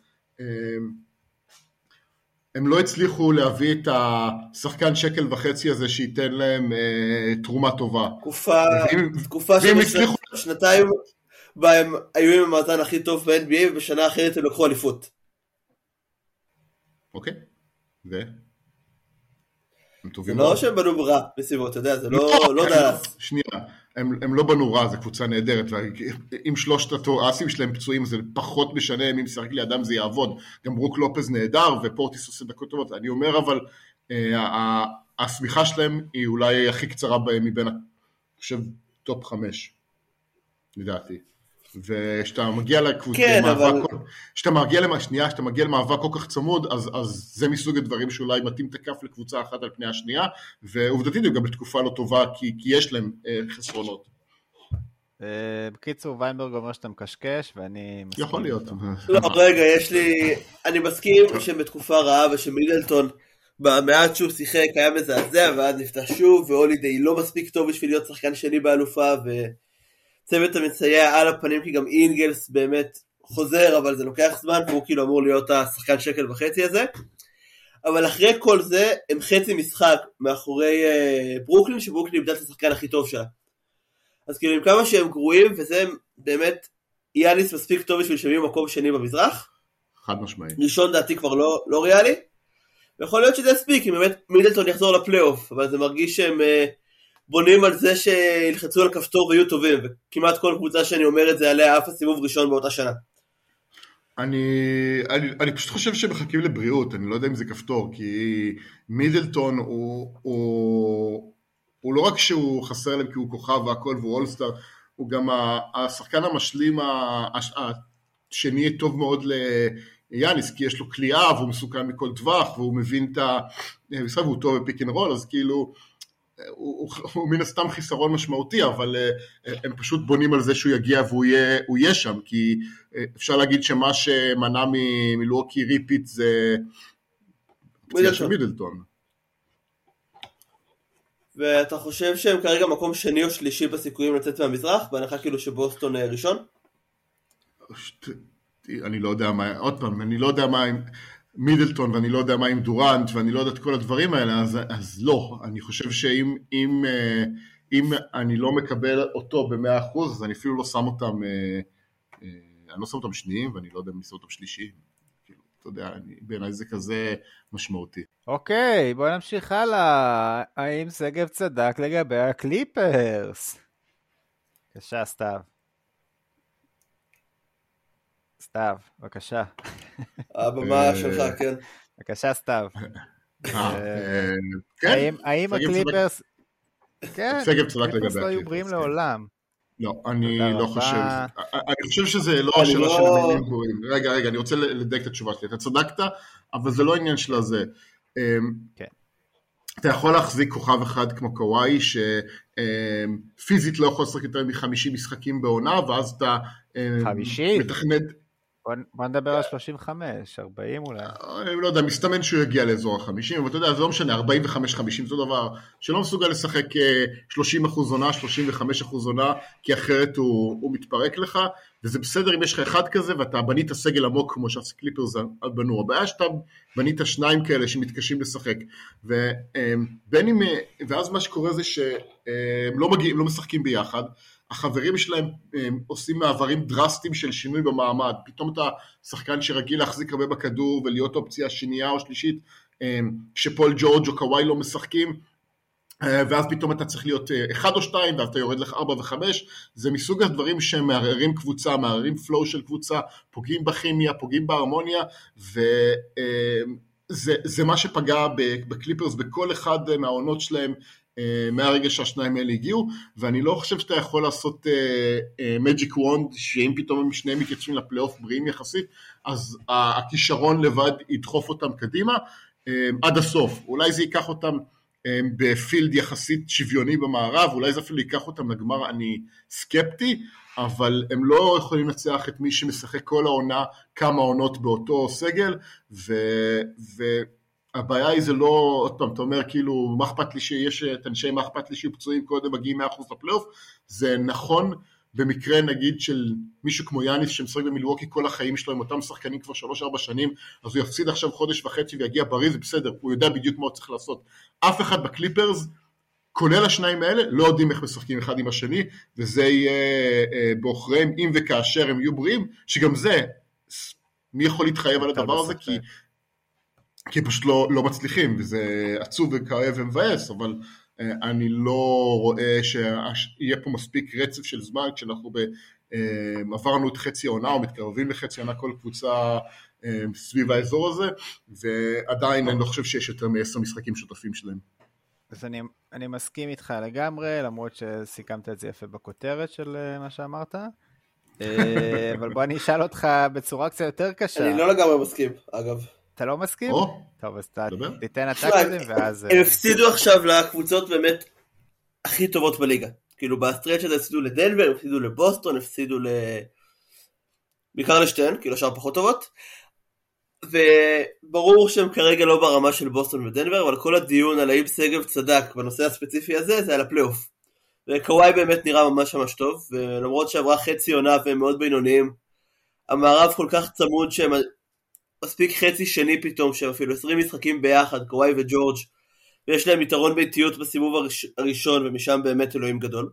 S1: הם לא הצליחו להביא את השחקן שקל וחצי הזה שייתן להם אה, תרומה טובה.
S3: תקופה,
S1: ואם-
S3: תקופה של
S1: הצליחו-
S3: שנתיים בה הם היו עם המאזן הכי טוב ב-NBA ובשנה אחרת הם לקחו אליפות.
S1: אוקיי, ו? הם
S3: זה
S1: טובים
S3: לא
S1: מאוד.
S3: שהם בנו רע בסביבות, אתה יודע, זה לא לא דאלאס.
S1: שנייה, הם, הם לא בנו רע, זו קבוצה נהדרת, ואם שלושת האסים שלהם פצועים זה פחות משנה, מי משחק לידם זה יעבוד. גם ברוק לופז נהדר ופורטיס עושה דקות טובות, אני אומר אבל, אה, השמיכה שלהם היא אולי הכי קצרה בהם מבין, אני חושב, top חמש, לדעתי. וכשאתה מגיע לקבוצה,
S3: כן,
S1: למאבק
S3: אבל-
S1: כשאתה מגיע למ... שנייה, כשאתה מגיע למאבק כל כך צמוד, אז, אז זה מסוג הדברים שאולי מטים את הכף לקבוצה אחת על פני השנייה, ועובדתית הם גם בתקופה לא טובה, כי, כי יש להם אה, חסרונות.
S2: אה, בקיצור, ויינברג אומר שאתה מקשקש, ואני מסכים.
S1: יכול להיות.
S3: לא, רגע, יש לי... אני מסכים שהם בתקופה רעה ושמידלטון במעט שהוא שיחק היה מזעזע, ואז נפתח שוב, והולידיי לא מספיק טוב בשביל להיות שחקן שני באלופה, וצוות המסייע על הפנים, כי גם אינגלס באמת חוזר, אבל זה לוקח זמן, והוא כאילו אמור להיות השחקן שקל וחצי הזה. אבל אחרי כל זה, הם חצי משחק מאחורי uh, ברוקלין, שברוקלין איבדה את השחקן הכי טוב שלה. אז כאילו עם כמה שהם גרועים, וזה באמת, יאניס מספיק טוב בשביל שהם יהיו מקום שני במזרח.
S1: חד משמעית.
S3: ראשון דעתי כבר לא, לא ריאלי. ויכול להיות שזה יספיק, אם באמת מידלטון יחזור לפלייאוף, אבל זה מרגיש שהם uh, בונים על זה שילחצו על כפתור ויהיו טובים, וכמעט כל קבוצה שאני אומר את זה עליה עף הסיבוב ראשון באותה שנה.
S1: אני, אני, אני פשוט חושב שמחכים לבריאות, אני לא יודע אם זה כפתור, כי מידלטון הוא, הוא, הוא לא רק שהוא חסר להם כי הוא כוכב והכל והוא אולסטאר, הוא גם השחקן המשלים השני טוב מאוד ליאניס, כי יש לו קליעה והוא מסוכן מכל טווח והוא מבין את המשחק והוא טוב ב pick and roll, אז כאילו הוא, הוא, הוא מן הסתם חיסרון משמעותי, אבל uh, הם פשוט בונים על זה שהוא יגיע והוא יהיה, יהיה שם, כי uh, אפשר להגיד שמה שמנע ממילווקי repeat זה פציעה של מידלטון.
S3: ואתה חושב שהם כרגע מקום שני או שלישי בסיכויים לצאת מהמזרח, בהנחה כאילו שבוסטון אה, ראשון?
S1: אני לא יודע מה, עוד פעם, אני לא יודע מה, מידלטון ואני לא יודע מה עם דורנט ואני לא יודע את כל הדברים האלה, אז, אז לא. אני חושב שאם אם, אה, אם אני לא מקבל אותו במאה אחוז, אז אני אפילו לא שם אותם, אה, אה, אני לא שם אותם שניים ואני לא יודע מי שם אותם שלישיים. כאילו, אתה יודע, בעיניי זה כזה משמעותי.
S2: אוקיי, בוא נמשיך הלאה. האם שגב צדק לגבי הקליפרס? בבקשה, סתיו. סתיו, בבקשה.
S3: הבמה
S1: אה,
S3: שלך, כן.
S2: בבקשה, סתיו.
S1: אה,
S2: אה,
S1: כן,
S2: האם הקליפרס... כן, הקליפרס לא היו בריאים
S1: כן.
S2: לעולם.
S1: לא, אני לא. חושב, אני חושב שזה לא השאלה
S3: לא-
S1: של המילים גרועים. רגע, רגע, אני רוצה לדייק את התשובה שלי. אתה צדקת, אבל זה לא עניין של הזה. אמ,
S2: כן.
S1: אתה יכול להחזיק כוכב אחד כמו קוואי, שפיזית לא יכול לשחק יותר מ-50 משחקים בעונה, ואז אתה אמ,
S2: 50?
S1: מתכנת,
S2: בוא- נדבר על 35, 40 אולי.
S1: אני לא יודע, מסתמן שהוא יגיע לאזור ה-50, אבל אתה יודע, זה לא משנה, 45-50 זה דבר שלא מסוגל לשחק אה, 30% עונה, 35% עונה, כי אחרת הוא, הוא מתפרק לך, וזה בסדר אם יש לך אחד כזה ואתה בנית סגל עמוק כמו שהקליפרס בנו. הבעיה שאתה בנית שניים כאלה שמתקשים לשחק, ובין אם, אה, ואז מה שקורה זה שהם לא מגיעים, לא משחקים ביחד, החברים שלהם הם, עושים מעברים דרסטיים של שינוי במעמד, פתאום אתה שחקן שרגיל להחזיק הרבה בכדור ולהיות אופציה שנייה או שלישית, הם, כשפול ג'ורג' או קוואי לא משחקים, אה, ואז פתאום אתה צריך להיות אה, אחד או שתיים, ואז אתה יורד לך ארבע וחמש, זה מסוג הדברים שמערערים קבוצה, מערערים flow של קבוצה, פוגעים בכימיה, פוגעים בהרמוניה, וזה זה מה שפגע בקליפרס בכל אחד מהעונות שלהם מהרגע שהשניים האלה הגיעו, ואני לא חושב שאתה יכול לעשות מג'יק uh, וונד, uh, שאם פתאום הם שניהם מתייצבים לפלייאוף בריאים יחסית, אז הכישרון לבד ידחוף אותם קדימה עד הסוף. אולי זה ייקח אותם בפילד יחסית שוויוני במערב, אולי זה אפילו ייקח אותם לגמר, אני סקפטי, אבל הם לא יכולים לנצח את מי שמשחק כל העונה כמה עונות באותו סגל, ו... ו הבעיה היא זה לא, עוד פעם, אתה אומר כאילו, מה אכפת לי שיש את אנשי מה אכפת לי שיהיו פצועים קודם מגיעים 100% לפלייאוף, זה נכון במקרה נגיד של מישהו כמו יאניס שמשחק במילווקי כל החיים שלו עם אותם שחקנים כבר 3-4 שנים, אז הוא יפסיד עכשיו חודש וחצי ויגיע בריא, זה בסדר, הוא יודע בדיוק מה הוא צריך לעשות. אף אחד בקליפרס, כולל השניים האלה, לא יודעים איך משחקים אחד עם השני, וזה יהיה אה, בעוכריהם אם וכאשר הם יהיו בריאים, שגם זה, מי יכול להתחייב על הדבר הזה, כי כי פשוט לא, לא מצליחים, וזה עצוב וכואב ומבאס, אבל uh, אני לא רואה שיהיה פה מספיק רצף של זמן כשאנחנו ב, uh, עברנו את חצי העונה או מתקרבים לחצי העונה כל קבוצה uh, סביב האזור הזה, ועדיין אני לא חושב שיש יותר מעשר משחקים שותפים שלהם.
S2: אז אני, אני מסכים איתך לגמרי, למרות שסיכמת את זה יפה בכותרת של מה שאמרת. אבל בוא אני אשאל אותך בצורה קצת יותר קשה.
S3: אני לא לגמרי מסכים, אגב.
S2: אתה לא מסכים? טוב, אז. תיתן אתה קודם ואז...
S3: הם הפסידו עכשיו לקבוצות באמת הכי טובות בליגה. כאילו ב stretch הזה הפסידו לדנבר, הפסידו לבוסטון, הפסידו ל... בעיקר לשתיהן, כאילו השאר פחות טובות. וברור שהם כרגע לא ברמה של בוסטון ודנבר, אבל כל הדיון על האם שגב צדק בנושא הספציפי הזה, זה על הפלייאוף. וקוואי באמת נראה ממש ממש טוב, ולמרות שעברה חצי עונה והם מאוד בינוניים, המערב כל כך צמוד שהם מספיק חצי שני פתאום, שהם אפילו 20 משחקים ביחד, קוואי וג'ורג', ויש להם יתרון ביתיות בסיבוב הראש, הראשון, ומשם באמת אלוהים גדול.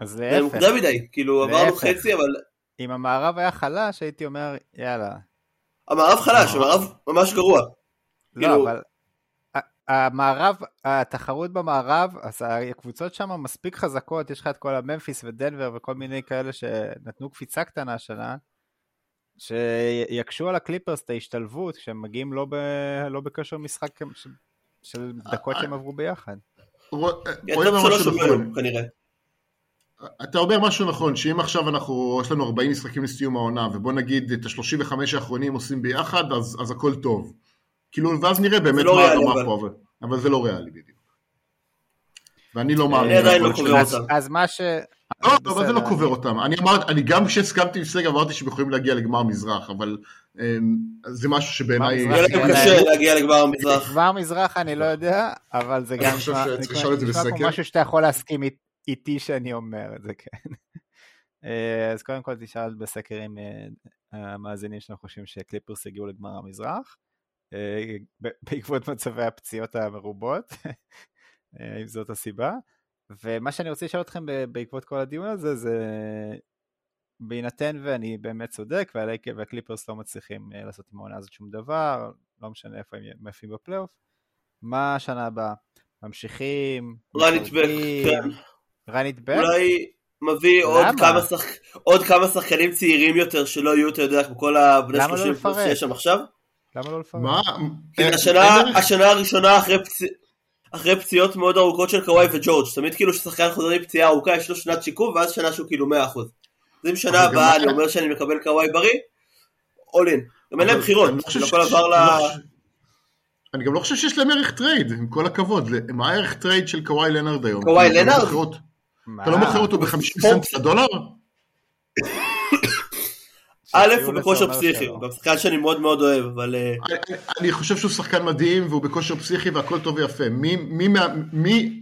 S2: אז
S3: זה
S2: להפך,
S3: מוקדם מדי, כאילו עברנו
S2: להפך.
S3: חצי, אבל
S2: אם המערב היה חלש, הייתי אומר, יאללה.
S3: המערב חלש, המערב ממש גרוע.
S2: לא,
S3: כאילו-
S2: אבל המערב, התחרות במערב, אז הקבוצות שם מספיק חזקות, יש לך את כל הממפיס ודנבר וכל מיני כאלה שנתנו קפיצה קטנה השנה, שיקשו על הקליפרס את ההשתלבות כשהם מגיעים לא, ב, לא בכושר משחק של, של דקות שהם עברו ביחד.
S1: משהו
S3: שומרים,
S1: נכון. אתה אומר משהו נכון, שאם עכשיו אנחנו, יש לנו 40 משחקים לסיום העונה, ובוא נגיד את ה-35 האחרונים עושים ביחד, אז, אז הכל טוב. כאילו, ואז נראה באמת
S3: לא
S1: מה הרמה
S3: אבל.
S1: פה, אבל, אבל זה לא ריאלי בדיוק. ואני לא
S2: אני
S1: מאמין.
S3: לא
S2: אז מה ש...
S1: לא, אבל זה לא קובר אותם. אני אמרתי, אני גם כשהסכמתי עם סגל אמרתי שהם יכולים להגיע לגמר מזרח, אבל אמ, זה משהו שבעיניי...
S2: גמר
S3: יהיה
S2: מזרח
S3: להם
S2: יהיה
S3: קשה. להגיע לגמר המזרח.
S2: כבר מזרח אני לא יודע, אבל זה
S1: אני
S2: גם
S1: חושב
S2: נשמע-
S1: שצריך
S2: נשמע-
S1: לשאול את זה
S2: נשמע כמו. משהו שאתה יכול להסכים אית- איתי שאני אומר את זה, כן. אה, אז קודם כל תשאל בסקר אם אה, המאזינים שלנו חושבים שקליפרס יגיעו לגמר המזרח, אה, בעקבות מצבי הפציעות המרובות, אם זאת הסיבה. ומה שאני רוצה לשאול אתכם בעקבות כל הדיון הזה זה בהינתן ואני באמת צודק והלייקר והקליפרס לא מצליחים אה, לעשות עם העונה הזאת שום דבר, לא משנה איפה הם מופיעים בפלייאוף, מה השנה הבאה? ממשיכים?
S3: back,
S2: מתחרטים?
S3: כן.
S2: it back?
S3: אולי מביא עוד? כמה, שחק... עוד כמה שחקנים צעירים יותר שלא יהיו, אתה יודע, כמו כל הבני
S2: למה לא
S3: 30 פלוס
S2: לפרט?
S3: שיש שם עכשיו.
S2: למה לא לפרט?
S1: מה?
S3: זה השנה, השנה הראשונה אחרי, פצ... אחרי פציעות מאוד ארוכות של קוואי וג'ורג'. תמיד כאילו ששחקן חוזר מפציעה ארוכה יש לו שנת שיקום ואז שנה שהוא כאילו 100%. אז אם שנה הבאה אני אומר שאני מקבל קוואי בריא, all in. גם אין להם בחירות,
S1: אני לא
S3: הכל עבר ל...
S1: לא אני גם לא חושב שיש להם ערך טרייד, עם כל הכבוד. מה הערך טרייד של קוואי לנארד היום?
S3: קוואי
S1: לא
S3: לנארד?
S2: מה?
S1: אתה לא מוכר אותו ב-50
S3: ספורט.
S1: סנט לדולר?
S3: א' הוא בכושר פסיכי. הוא גם שחקן שאני מאוד מאוד אוהב, אבל... אה,
S1: אני- חושב שהוא שחקן מדהים והוא בכושר פסיכי והכל טוב ויפה. מי,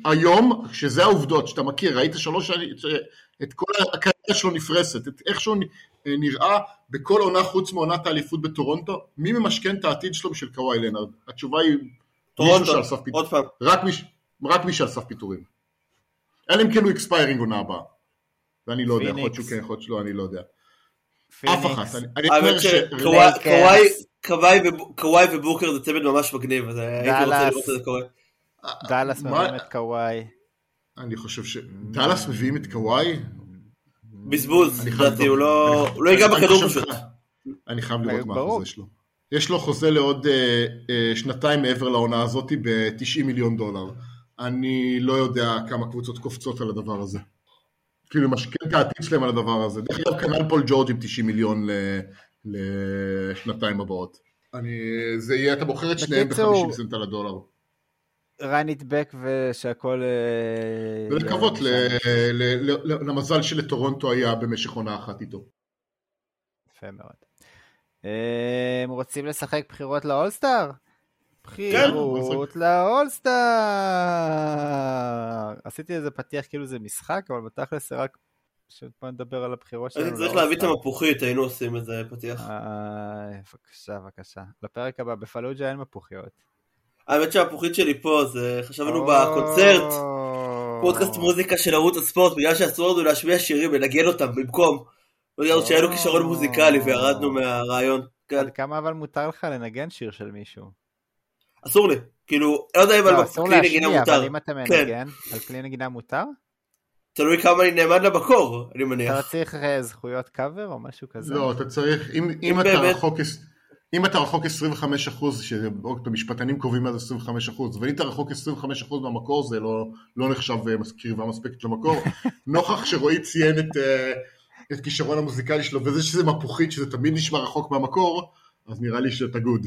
S1: היום, שזה העובדות שאתה מכיר, ראית שלוש שנים, את כל הקריירה שלו נפרסת, את איך שהוא נ- נראה בכל עונה חוץ מעונת האליפות בטורונטו, מי ממשכן את העתיד שלו בשביל קוואי לנארד? התשובה היא
S3: טורונטו. עוד פעם.
S1: רק מי, שעל סף פיטורים. אלא אם כן הוא expiring עונה הבאה. ואני לא יודע, יכול להיות שהוא. כן, יכול להיות שלא, אני לא יודע. אף. אחת. אני- אומר.
S3: שקוואי קוואי ובוקר זה צמד ממש מגניב, אז הייתי רוצה. לראות את זה קורה.
S2: דאלאס מביאים את קוואי.
S1: אני חושב ש... דאלאס מביאים את קוואי?
S3: בזבוז, לדעתי, הוא. לא
S1: אני-
S3: הוא לא ייגע בכדור פשוט.
S1: אני חייב לראות מה. החוזה שלו. יש לו חוזה לעוד אה, אה, שנתיים מעבר לעונה הזאת ב-90 מיליון דולר. אני לא יודע כמה קבוצות קופצות על הדבר הזה. כאילו משקיעים את העתיד שלהם על הדבר הזה. דרך אגב, כנ"ל פול ג'ורג' עם 90 מיליון לשנתיים הבאות. אני, זה יהיה, אתה בוחר את שניהם
S2: בקיצור-
S1: ב-50 סנט על הדולר.
S2: it back ושהכל... אה,
S1: ולקוות למזל שלטורונטו היה במשך עונה אחת איתו.
S2: יפה מאוד. אה, הם רוצים לשחק בחירות לאולסטאר?
S1: כן,
S2: בחירות לאולסטאר! עשיתי איזה פתיח כאילו זה משחק, אבל בתכלס זה רק... בוא נדבר על הבחירות שלנו
S3: הייתי צריך להביא את. המפוחית, היינו עושים איזה פתיח.
S2: אה, בבקשה, בבקשה. לפרק הבא, בפלוג'ה אין מפוחיות.
S3: האמת שהמפוחית שלי פה, זה חשבנו. בקונצרט, פודקאסט מוזיקה של ערוץ הספורט, בגלל שאסור לנו להשמיע שירים ולנגן אותם במקום. בגלל שהיה לנו כישרון מוזיקלי וירדנו מהרעיון. כן,
S2: עד כמה אבל מותר לך לנגן שיר של מישהו?
S3: אסור לי. כאילו, לא יודע אם על
S2: אסור
S3: כלי נגינה
S2: להשמיע, אבל
S3: מותר.
S2: אם אתה
S3: כן.
S2: מנגן, על כלי נגינה מותר?
S3: תלוי כמה אני נאמן למקור, אני
S2: אתה
S3: מניח.
S2: צריך אה, זכויות קאבר או משהו כזה?
S1: לא, אתה צריך, אם, אתה רחוק, אם אתה רחוק 25 אחוז, שהמשפטנים קובעים מה זה 25 אחוז, ואם אתה רחוק 25 אחוז מהמקור זה לא, לא נחשב אה, קרבה מספקת למקור. נוכח שרועי ציין את, אה, את כישרון המוזיקלי שלו, וזה שזה מפוחית, שזה תמיד נשמע רחוק מהמקור, אז נראה לי שאתה גוד.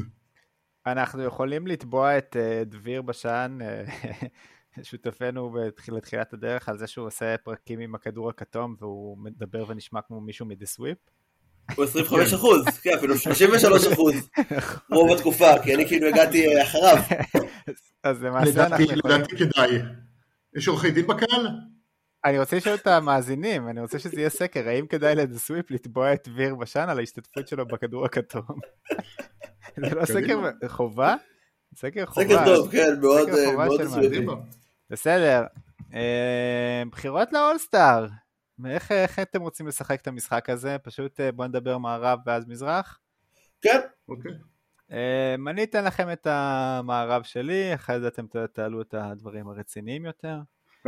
S2: אנחנו יכולים לתבוע את אה, דביר בשן, אה, שותפנו בתחיל- לתחילת הדרך, על זה שהוא עושה פרקים עם הכדור הכתום והוא מדבר ונשמע כמו מישהו מדה סוויפ?
S3: הוא 25 אחוז, כן, אפילו 33 אחוז, רוב התקופה, כי אני כאילו הגעתי אה, אחריו.
S2: אז למעשה
S1: לדעתי,
S2: אנחנו יכולים...
S1: לדעתי כדאי. יש עורכי דין בקהל?
S2: אני רוצה לשאול את המאזינים, אני רוצה שזה יהיה סקר, האם כדאי לדה סוויפ לתבוע את דביר בשן על ההשתתפות שלו בכדור הכתום? זה לא סקר. חובה? סקר חובה.
S3: סקר טוב, כן, מאוד אה, מסוימים.
S2: בסדר. אה, בחירות לאולסטאר. איך, איך אתם רוצים לשחק את המשחק הזה? פשוט אה, בואו נדבר מערב ואז מזרח.
S3: כן,
S1: אוקיי.
S2: אני אתן לכם את המערב שלי, אחרי זה אתם תעלו את הדברים הרציניים יותר.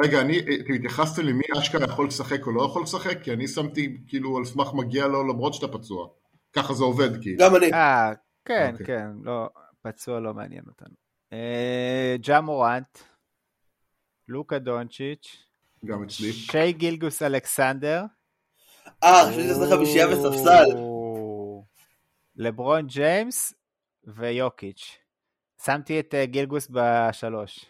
S1: רגע, אני, אתם התייחסתם למי אשכרה יכול לשחק או לא יכול לשחק? כי אני שמתי כאילו על סמך מגיע לו למרות שאתה פצוע. ככה זה עובד כאילו.
S3: גם אני.
S2: כן,
S1: אוקיי.
S2: כן, לא, פצוע לא מעניין אותנו. אה, ג'ה מורנט, לוקה דונצ'יץ',
S1: גם אצלי.
S2: שי גילגוס אלכסנדר.
S3: אה, חשבתי שזה חמישייה בספסל.
S2: או, לברון ג'יימס ויוקיץ'. שמתי את אה, גילגוס בשלוש.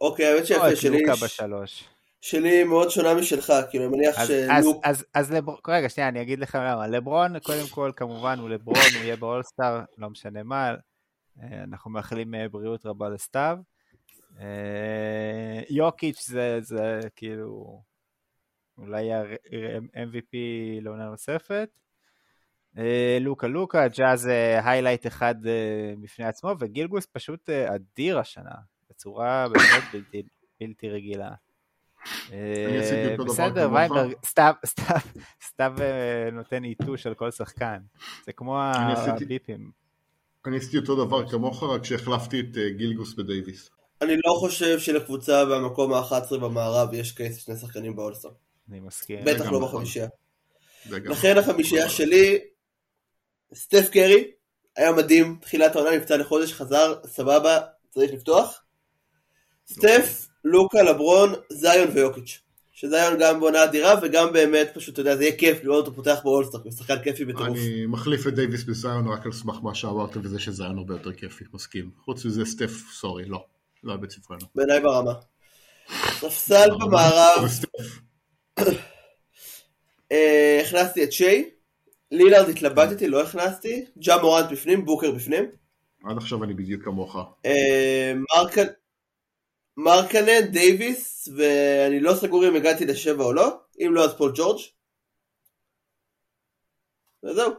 S3: אוקיי, האמת
S2: או
S3: שיפה,
S2: את
S3: שלי
S2: לוקה בשלוש.
S3: שלי מאוד שונה משלך, כאילו, אני מניח
S2: אז, אז,
S3: שלוק...
S2: אז, אז לברון, רגע, שנייה, אני אגיד לכם למה. לברון, קודם כל, כמובן, הוא לברון, הוא יהיה באולסטאר, לא משנה מה. אה, אנחנו מאחלים אה, בריאות רבה לסתיו. אה, יוקיץ' זה, זה כאילו, אולי יהיה MVP לעונה נוספת. לוקה לוקה, ג'אז היילייט אחד בפני עצמו, וגילגוס פשוט אדיר השנה, בצורה באמת בלתי, בלתי רגילה. בסדר,
S1: כמוך.
S2: ויינברג, סתיו, סתיו, סתיו אה, נותן עיטוש על כל שחקן. זה כמו הביפים.
S1: אני עשיתי אותו דבר כמוך, רק שהחלפתי את אה, גילג'ס בדייוויס.
S3: אני לא חושב שלקבוצה במקום ה-11 במערב יש case לשני שחקנים באולסטר.
S2: אני מסכים.
S3: בטח לא
S1: נכון.
S3: בחמישייה. לכן החמישייה שלי, סטף קרי, היה מדהים, תחילת העונה נפצע לחודש, חזר, סבבה, צריך לפתוח. סטף, לוקה, לברון, זיון ויוקיץ'. שזיון גם בעונה אדירה וגם באמת פשוט, אתה יודע, זה יהיה כיף לראות אותו פותח באולסטאר, הוא שחקן כיפי בטירוף.
S1: אני מחליף את דייוויס בזיון רק על סמך מה שאמרת וזה שזיון הרבה יותר כיפי, מסכים. חוץ מזה סטף, סורי, לא. לא בית ספרנו.
S3: בעיניי ברמה. ספסל במערב. אה, הכנסתי את שיי, לילארד התלבטתי, לא הכנסתי, ג'ה מורנט בפנים, בוקר בפנים.
S1: עד עכשיו אני בדיוק כמוך.
S3: אה, מרקן... מרקנן, דייוויס, ואני לא סגור אם הגעתי לשבע או לא, אם לא אז פול ג'ורג'. וזהו.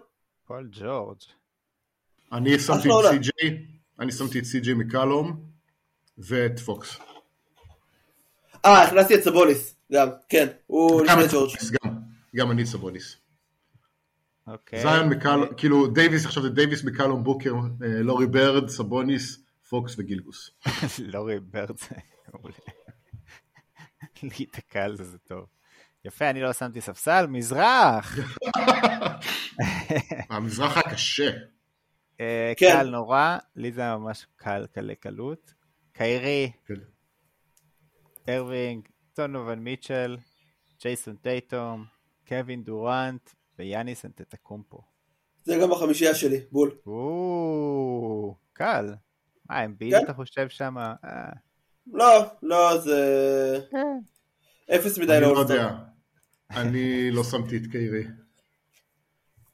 S2: פול ג'ורג'.
S1: אני שמתי את. סי.ג'יי, אני שמתי את סי.ג'יי מקלום ואת פוקס.
S3: אה, הכנסתי את סבוניס, גם, כן, הוא לפני ג'ורג'.
S1: גם, גם אני סבוניס.
S2: אוקיי.
S1: זיון מקלום, כאילו דייוויס עכשיו זה דייוויס מקלום בוקר, אה, לורי ברד, סבוניס, פוקס וגילג'ס.
S2: לורי ברד זה מעולה. להיתקע על זה זה טוב. יפה, אני לא שמתי ספסל, מזרח!
S1: המזרח היה קשה.
S2: אה,
S3: כן.
S2: קל נורא, לי זה היה ממש קל, קלי קלות. קיירי,
S1: כן.
S2: ארווינג, דונובן מיטשל, ג'ייסון טייטום, קווין דורנט ויאניס אנטטקומפו.
S3: זה גם החמישייה שלי, בול.
S2: או, קל. מה, אמביד
S3: כן.
S2: אתה חושב שם? אה,
S3: לא, לא, זה
S2: כן.
S3: אפס מדי
S1: אני לא
S3: לאולסטאר.
S1: יודע. אני לא שמתי את קיירי.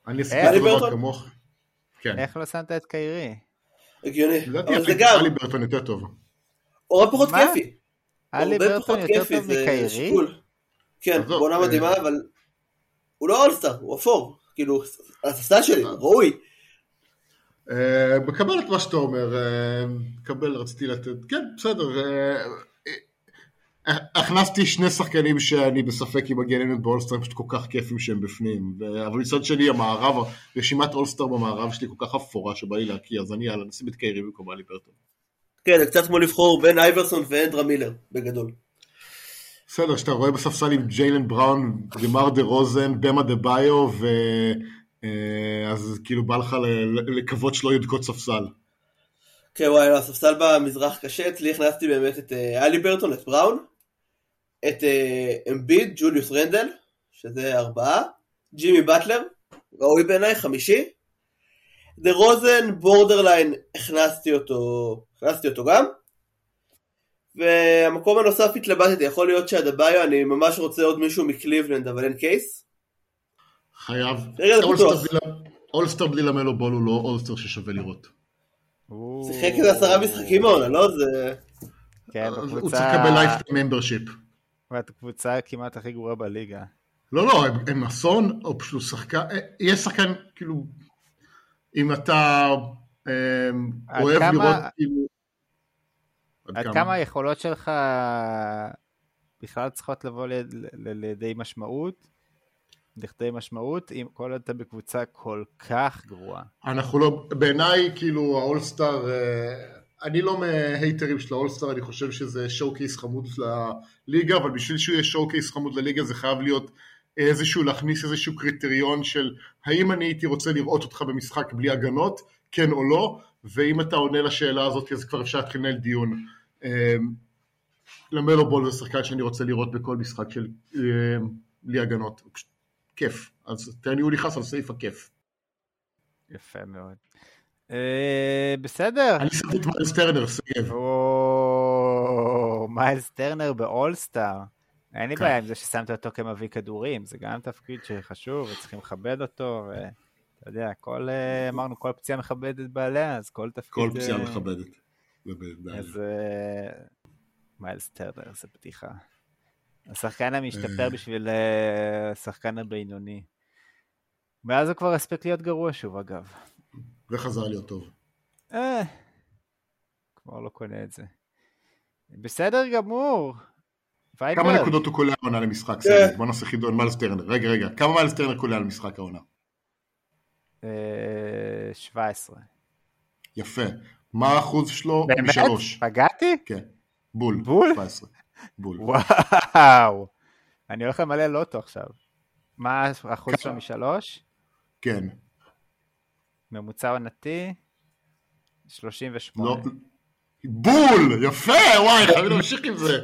S1: אני עשיתי
S2: אה,
S1: אותו דבר? כמוך. כן.
S2: איך לא שמת את קיירי?
S3: הגיוני.
S1: לדעתי
S3: אבל זה גם,
S1: אלי ברטון יותר טוב.
S3: הוא הרבה פחות? כיפי.
S2: אלי ברטון יותר טוב מקיירי?
S3: כן, בעונה
S1: אה,
S3: מדהימה, אבל הוא לא אולסטאר, הוא אפור. כאילו, הספסל שלי, ראוי.
S1: אה, מקבל את מה שאתה אומר, אה, מקבל, רציתי לתת, כן, בסדר. אה, הכנסתי שני שחקנים שאני בספק אם מגיע אלינו באולסטר, הם פשוט כל כך כיפים שהם בפנים. אבל מצד שני, המערב, רשימת אולסטר במערב שלי כל כך אפורה שבא לי להקיא, אז אני יאללה, נשים את קיירי במקום אלי ברטון.
S3: כן, זה קצת כמו לבחור בין אייברסון ואנדרה מילר, בגדול.
S1: בסדר, שאתה רואה בספסל עם ג'יילן בראון, רימר דה רוזן, במה דה ביו, ו... אה, אז כאילו בא לך לקוות שלא יודקות ספסל.
S3: כן, וואי, לא, הספסל במזרח קשה, אצלי הכנסתי באמת את אה, אלי ברטון, את בראון, את אה, אמביד, ג'וליוס רנדל, שזה ארבעה, ג'ימי באטלר, ראוי בעיניי, חמישי, דה רוזן, borderline, הכנסתי אותו, הכנסתי אותו גם, והמקום הנוסף התלבטתי, יכול להיות שאדבאיו, אני ממש רוצה עוד מישהו מקליבלנד, אבל אין קייס.
S1: חייב.
S3: אולסטאר.
S1: בלי- למלו בול הוא לא אולסטאר ששווה לראות.
S3: שיחק איזה עשרה משחקים העונה, לא? זה...
S2: כן,
S1: הוא צריך
S2: בקבוצה...
S1: לקבל lifetime membership.
S2: הקבוצה כמעט הכי גרועה בליגה.
S1: לא, לא, הם, אסון, או פשוט שחקן, אה, יש שחקן, כאילו, אם אתה אה, אוהב
S2: כמה-
S1: לראות, כאילו...
S2: עד כמה היכולות שלך בכלל צריכות לבוא לידי משמעות, לכדי משמעות, אם כל עוד אתה בקבוצה כל כך גרועה.
S1: אנחנו לא, בעיניי, כאילו, האולסטאר, אה, אני לא מהייטרים של האולסטאר, אני חושב שזה שואו קייס חמוד לליגה, אבל בשביל שהוא יהיה שואו קייס חמוד לליגה זה חייב להיות איזשהו, להכניס איזשהו קריטריון של האם אני הייתי רוצה לראות אותך במשחק בלי הגנות, כן או לא, ואם אתה עונה לשאלה הזאת אז כבר אפשר להתחיל לנהל דיון. אה, למלו בול זה שחקן שאני רוצה לראות בכל משחק של אה, בלי הגנות, כיף, אז תעניו נכנס על סעיף הכיף.
S2: יפה מאוד. אה, בסדר.
S1: אני שמתי את מיילס טרנר.
S2: או, מיילס טרנר באולסטאר. אין לי
S1: כן.
S2: בעיה עם זה ששמת אותו כמביא כדורים, זה גם תפקיד שחשוב וצריכים לכבד אותו, ואתה יודע, כל, אה, אמרנו, כל פציעה מכבדת בעליה, אז כל תפקיד...
S1: כל פציעה
S2: אה,
S1: מכבדת. זה בעיניי.
S2: אז מיילס טרנר זה בדיחה. השחקן המשתפר
S1: אה.
S2: בשביל אה, השחקן הבינוני. מאז הוא כבר הספיק להיות גרוע שוב, אגב.
S1: וחזר להיות טוב.
S2: אה, כבר לא קונה את זה. בסדר גמור. ויינברג.
S1: כמה נקודות הוא קולע העונה למשחק?
S3: כן.
S1: בוא נעשה חידון, מיילס טרנר. רגע, רגע. כמה מיילס טרנר קולע למשחק העונה?
S2: אה, 17.
S1: יפה. מה האחוז שלו?
S2: באמת? פגעתי?
S1: כן. בול.
S2: בול?
S1: 17. בול.
S2: וואו. אני הולך למלא לוטו עכשיו. מה האחוז שלו? משלוש?
S1: כן.
S2: ממוצע עונתי? 38.
S1: לא. בול! יפה! וואי, חייבים להמשיך עם זה.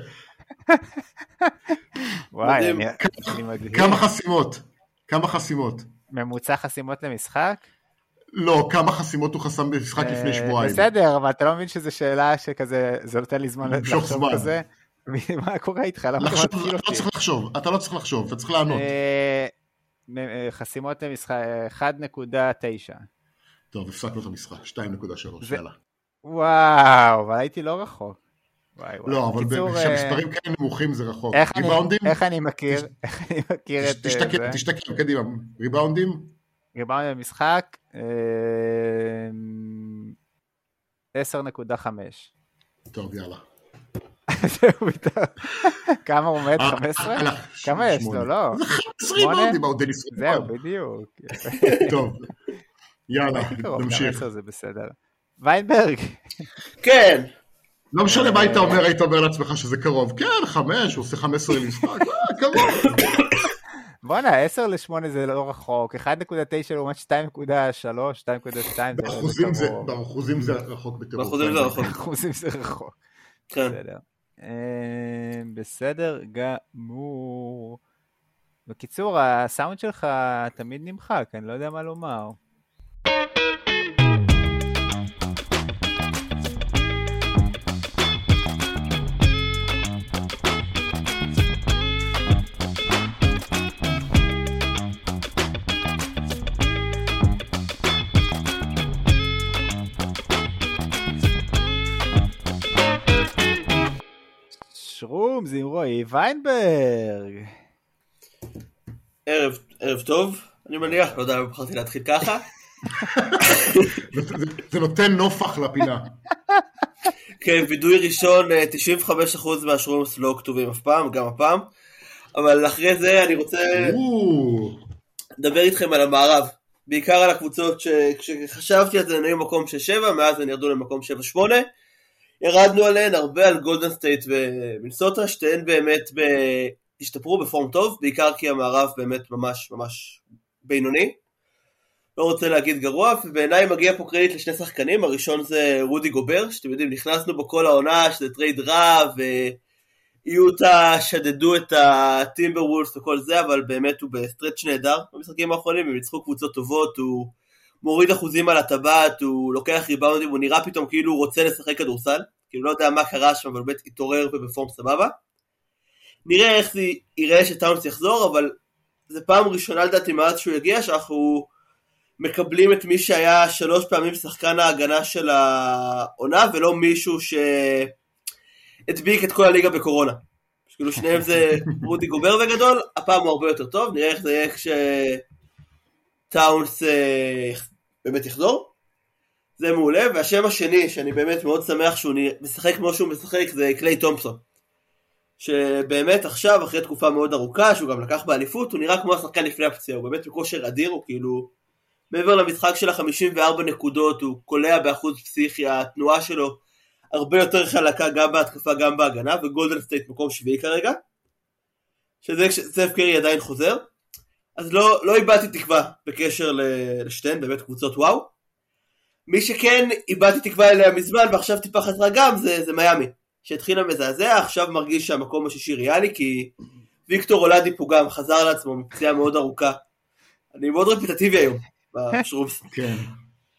S2: וואי. אני אני מדהים.
S1: כמה חסימות? כמה חסימות?
S2: ממוצע חסימות למשחק?
S1: לא, כמה חסימות הוא חסם במשחק לפני
S2: אה,
S1: שבועיים.
S2: בסדר, אבל אתה לא מבין שזו שאלה שכזה, זה נותן לי זמן לחשוב. כזה? מה קורה איתך? למה אתה
S1: לחשוב,
S2: מתקיל
S1: אתה לא
S2: אותי?
S1: צריך לחשוב, אתה לא צריך לחשוב, אתה צריך לענות.
S2: אה, אה, חסימות למשחק 1.9.
S1: טוב, הפסקנו את המשחק, 2.3,
S2: זה-
S1: יאללה.
S2: וואו, אבל הייתי לא רחוק. וואי וואי.
S1: לא, אבל
S2: אה,
S1: כשהמספרים כאלה נמוכים זה רחוק.
S2: איך אני-
S1: ריבאונדים?
S2: איך אני מכיר, איך אני מכיר את אה, זה?
S1: תשתקם, קדימה. ריבאונדים?
S2: ריבאונד במשחק, אה, 10.5.
S1: טוב, יאללה.
S2: זהו, איתו. כמה הוא עומד?
S1: אה,
S2: 15?
S1: הלך,
S2: כמה יש. לו? לא.
S1: 15
S2: שמונה?
S1: ריבאונדים, מה, הוא דניס
S2: זהו. בדיוק.
S1: טוב, יאללה, נמשיך.
S2: 10 זה בסדר. ויינברג,
S3: כן,
S1: לא משנה מה היית אומר, היית אומר לעצמך שזה קרוב. כן, חמש, הוא עושה 15 למשחק, אה, קרוב.
S2: בואנה, 10 ל-8 זה לא רחוק, 1.9 לעומת 2.3, 2.2 זה
S1: באחוזים זה-
S2: קרוב.
S1: באחוזים זה רחוק בטירוף.
S3: באחוזים זה רחוק.
S2: באחוזים זה רחוק.
S3: כן.
S2: בסדר. אה, בסדר גמור. בקיצור, הסאונד שלך תמיד נמחק, אני לא יודע מה לומר. שרום, זה עם רועי ויינברג.
S3: ערב, ערב טוב, אני מניח, לא יודע למה בחרתי להתחיל ככה.
S1: זה- נותן נופח לפינה.
S3: כן, וידוי ראשון, אה, 95% מהשרומס לא כתובים אף פעם, גם הפעם. אבל אחרי זה אני רוצה לדבר איתכם על המערב. בעיקר על הקבוצות שכשחשבתי על זה הן היו מקום 6-7, מאז הן ירדו למקום 7-8. ירדנו עליהן הרבה על גולדן סטייט ומינסוטה, שתיהן באמת ב... השתפרו ב form טוב, בעיקר כי המערב באמת ממש ממש בינוני. לא רוצה להגיד גרוע, ובעיניי מגיע פה קרדיט לשני שחקנים, הראשון זה רודי גובר, שאתם יודעים, נכנסנו בו כל העונה, שזה טרייד רע, ויוטה שדדו את הטימבר וולס וכל זה, אבל באמת הוא ב stretch נהדר במשחקים האחרונים, הם ניצחו קבוצות טובות, הוא מוריד אחוזים על הטבעת, הוא לוקח ריבאונדים, הוא נראה פתאום כאילו הוא רוצה לשחק כדורסל, כאילו לא יודע מה קרה שם, אבל באמת התעורר ובפורם סבבה. נראה איך זה ייראה שטאונס יחזור, אבל זה פעם ראשונה לדעתי מאז שהוא יגיע, שאנחנו מקבלים את מי שהיה שלוש פעמים שחקן ההגנה של העונה, ולא מישהו שהדביק את כל הליגה בקורונה. כאילו שניהם זה רודי גובר וגדול, הפעם הוא הרבה יותר טוב, נראה איך זה יהיה כשטאונס אה, באמת יחזור. זה מעולה, והשם השני, שאני באמת מאוד שמח שהוא משחק כמו שהוא משחק, זה קליי תומפסון. שבאמת עכשיו, אחרי תקופה מאוד ארוכה, שהוא גם לקח באליפות, הוא נראה כמו השחקן לפני הפציעה, הוא באמת בכושר אדיר, הוא כאילו, מעבר למשחק של ה-54 נקודות, הוא קולע באחוז פסיכי, התנועה שלו הרבה יותר חלקה גם בהתקפה, גם בהגנה, וגולדן סטייט מקום שביעי כרגע, שזה כשסף קרי עדיין חוזר, אז לא, לא איבדתי תקווה בקשר לשתיהן, באמת קבוצות וואו. מי שכן איבדתי תקווה אליה מזמן ועכשיו טיפה חזרה גם זה, זה מיאמי. שהתחילה מזעזע, עכשיו מרגיש שהמקום השישי ריאלי, כי ויקטור אולדיפו גם חזר לעצמו מפציעה מאוד ארוכה. אני מאוד רפטטיבי היום בשרופס.
S1: כן.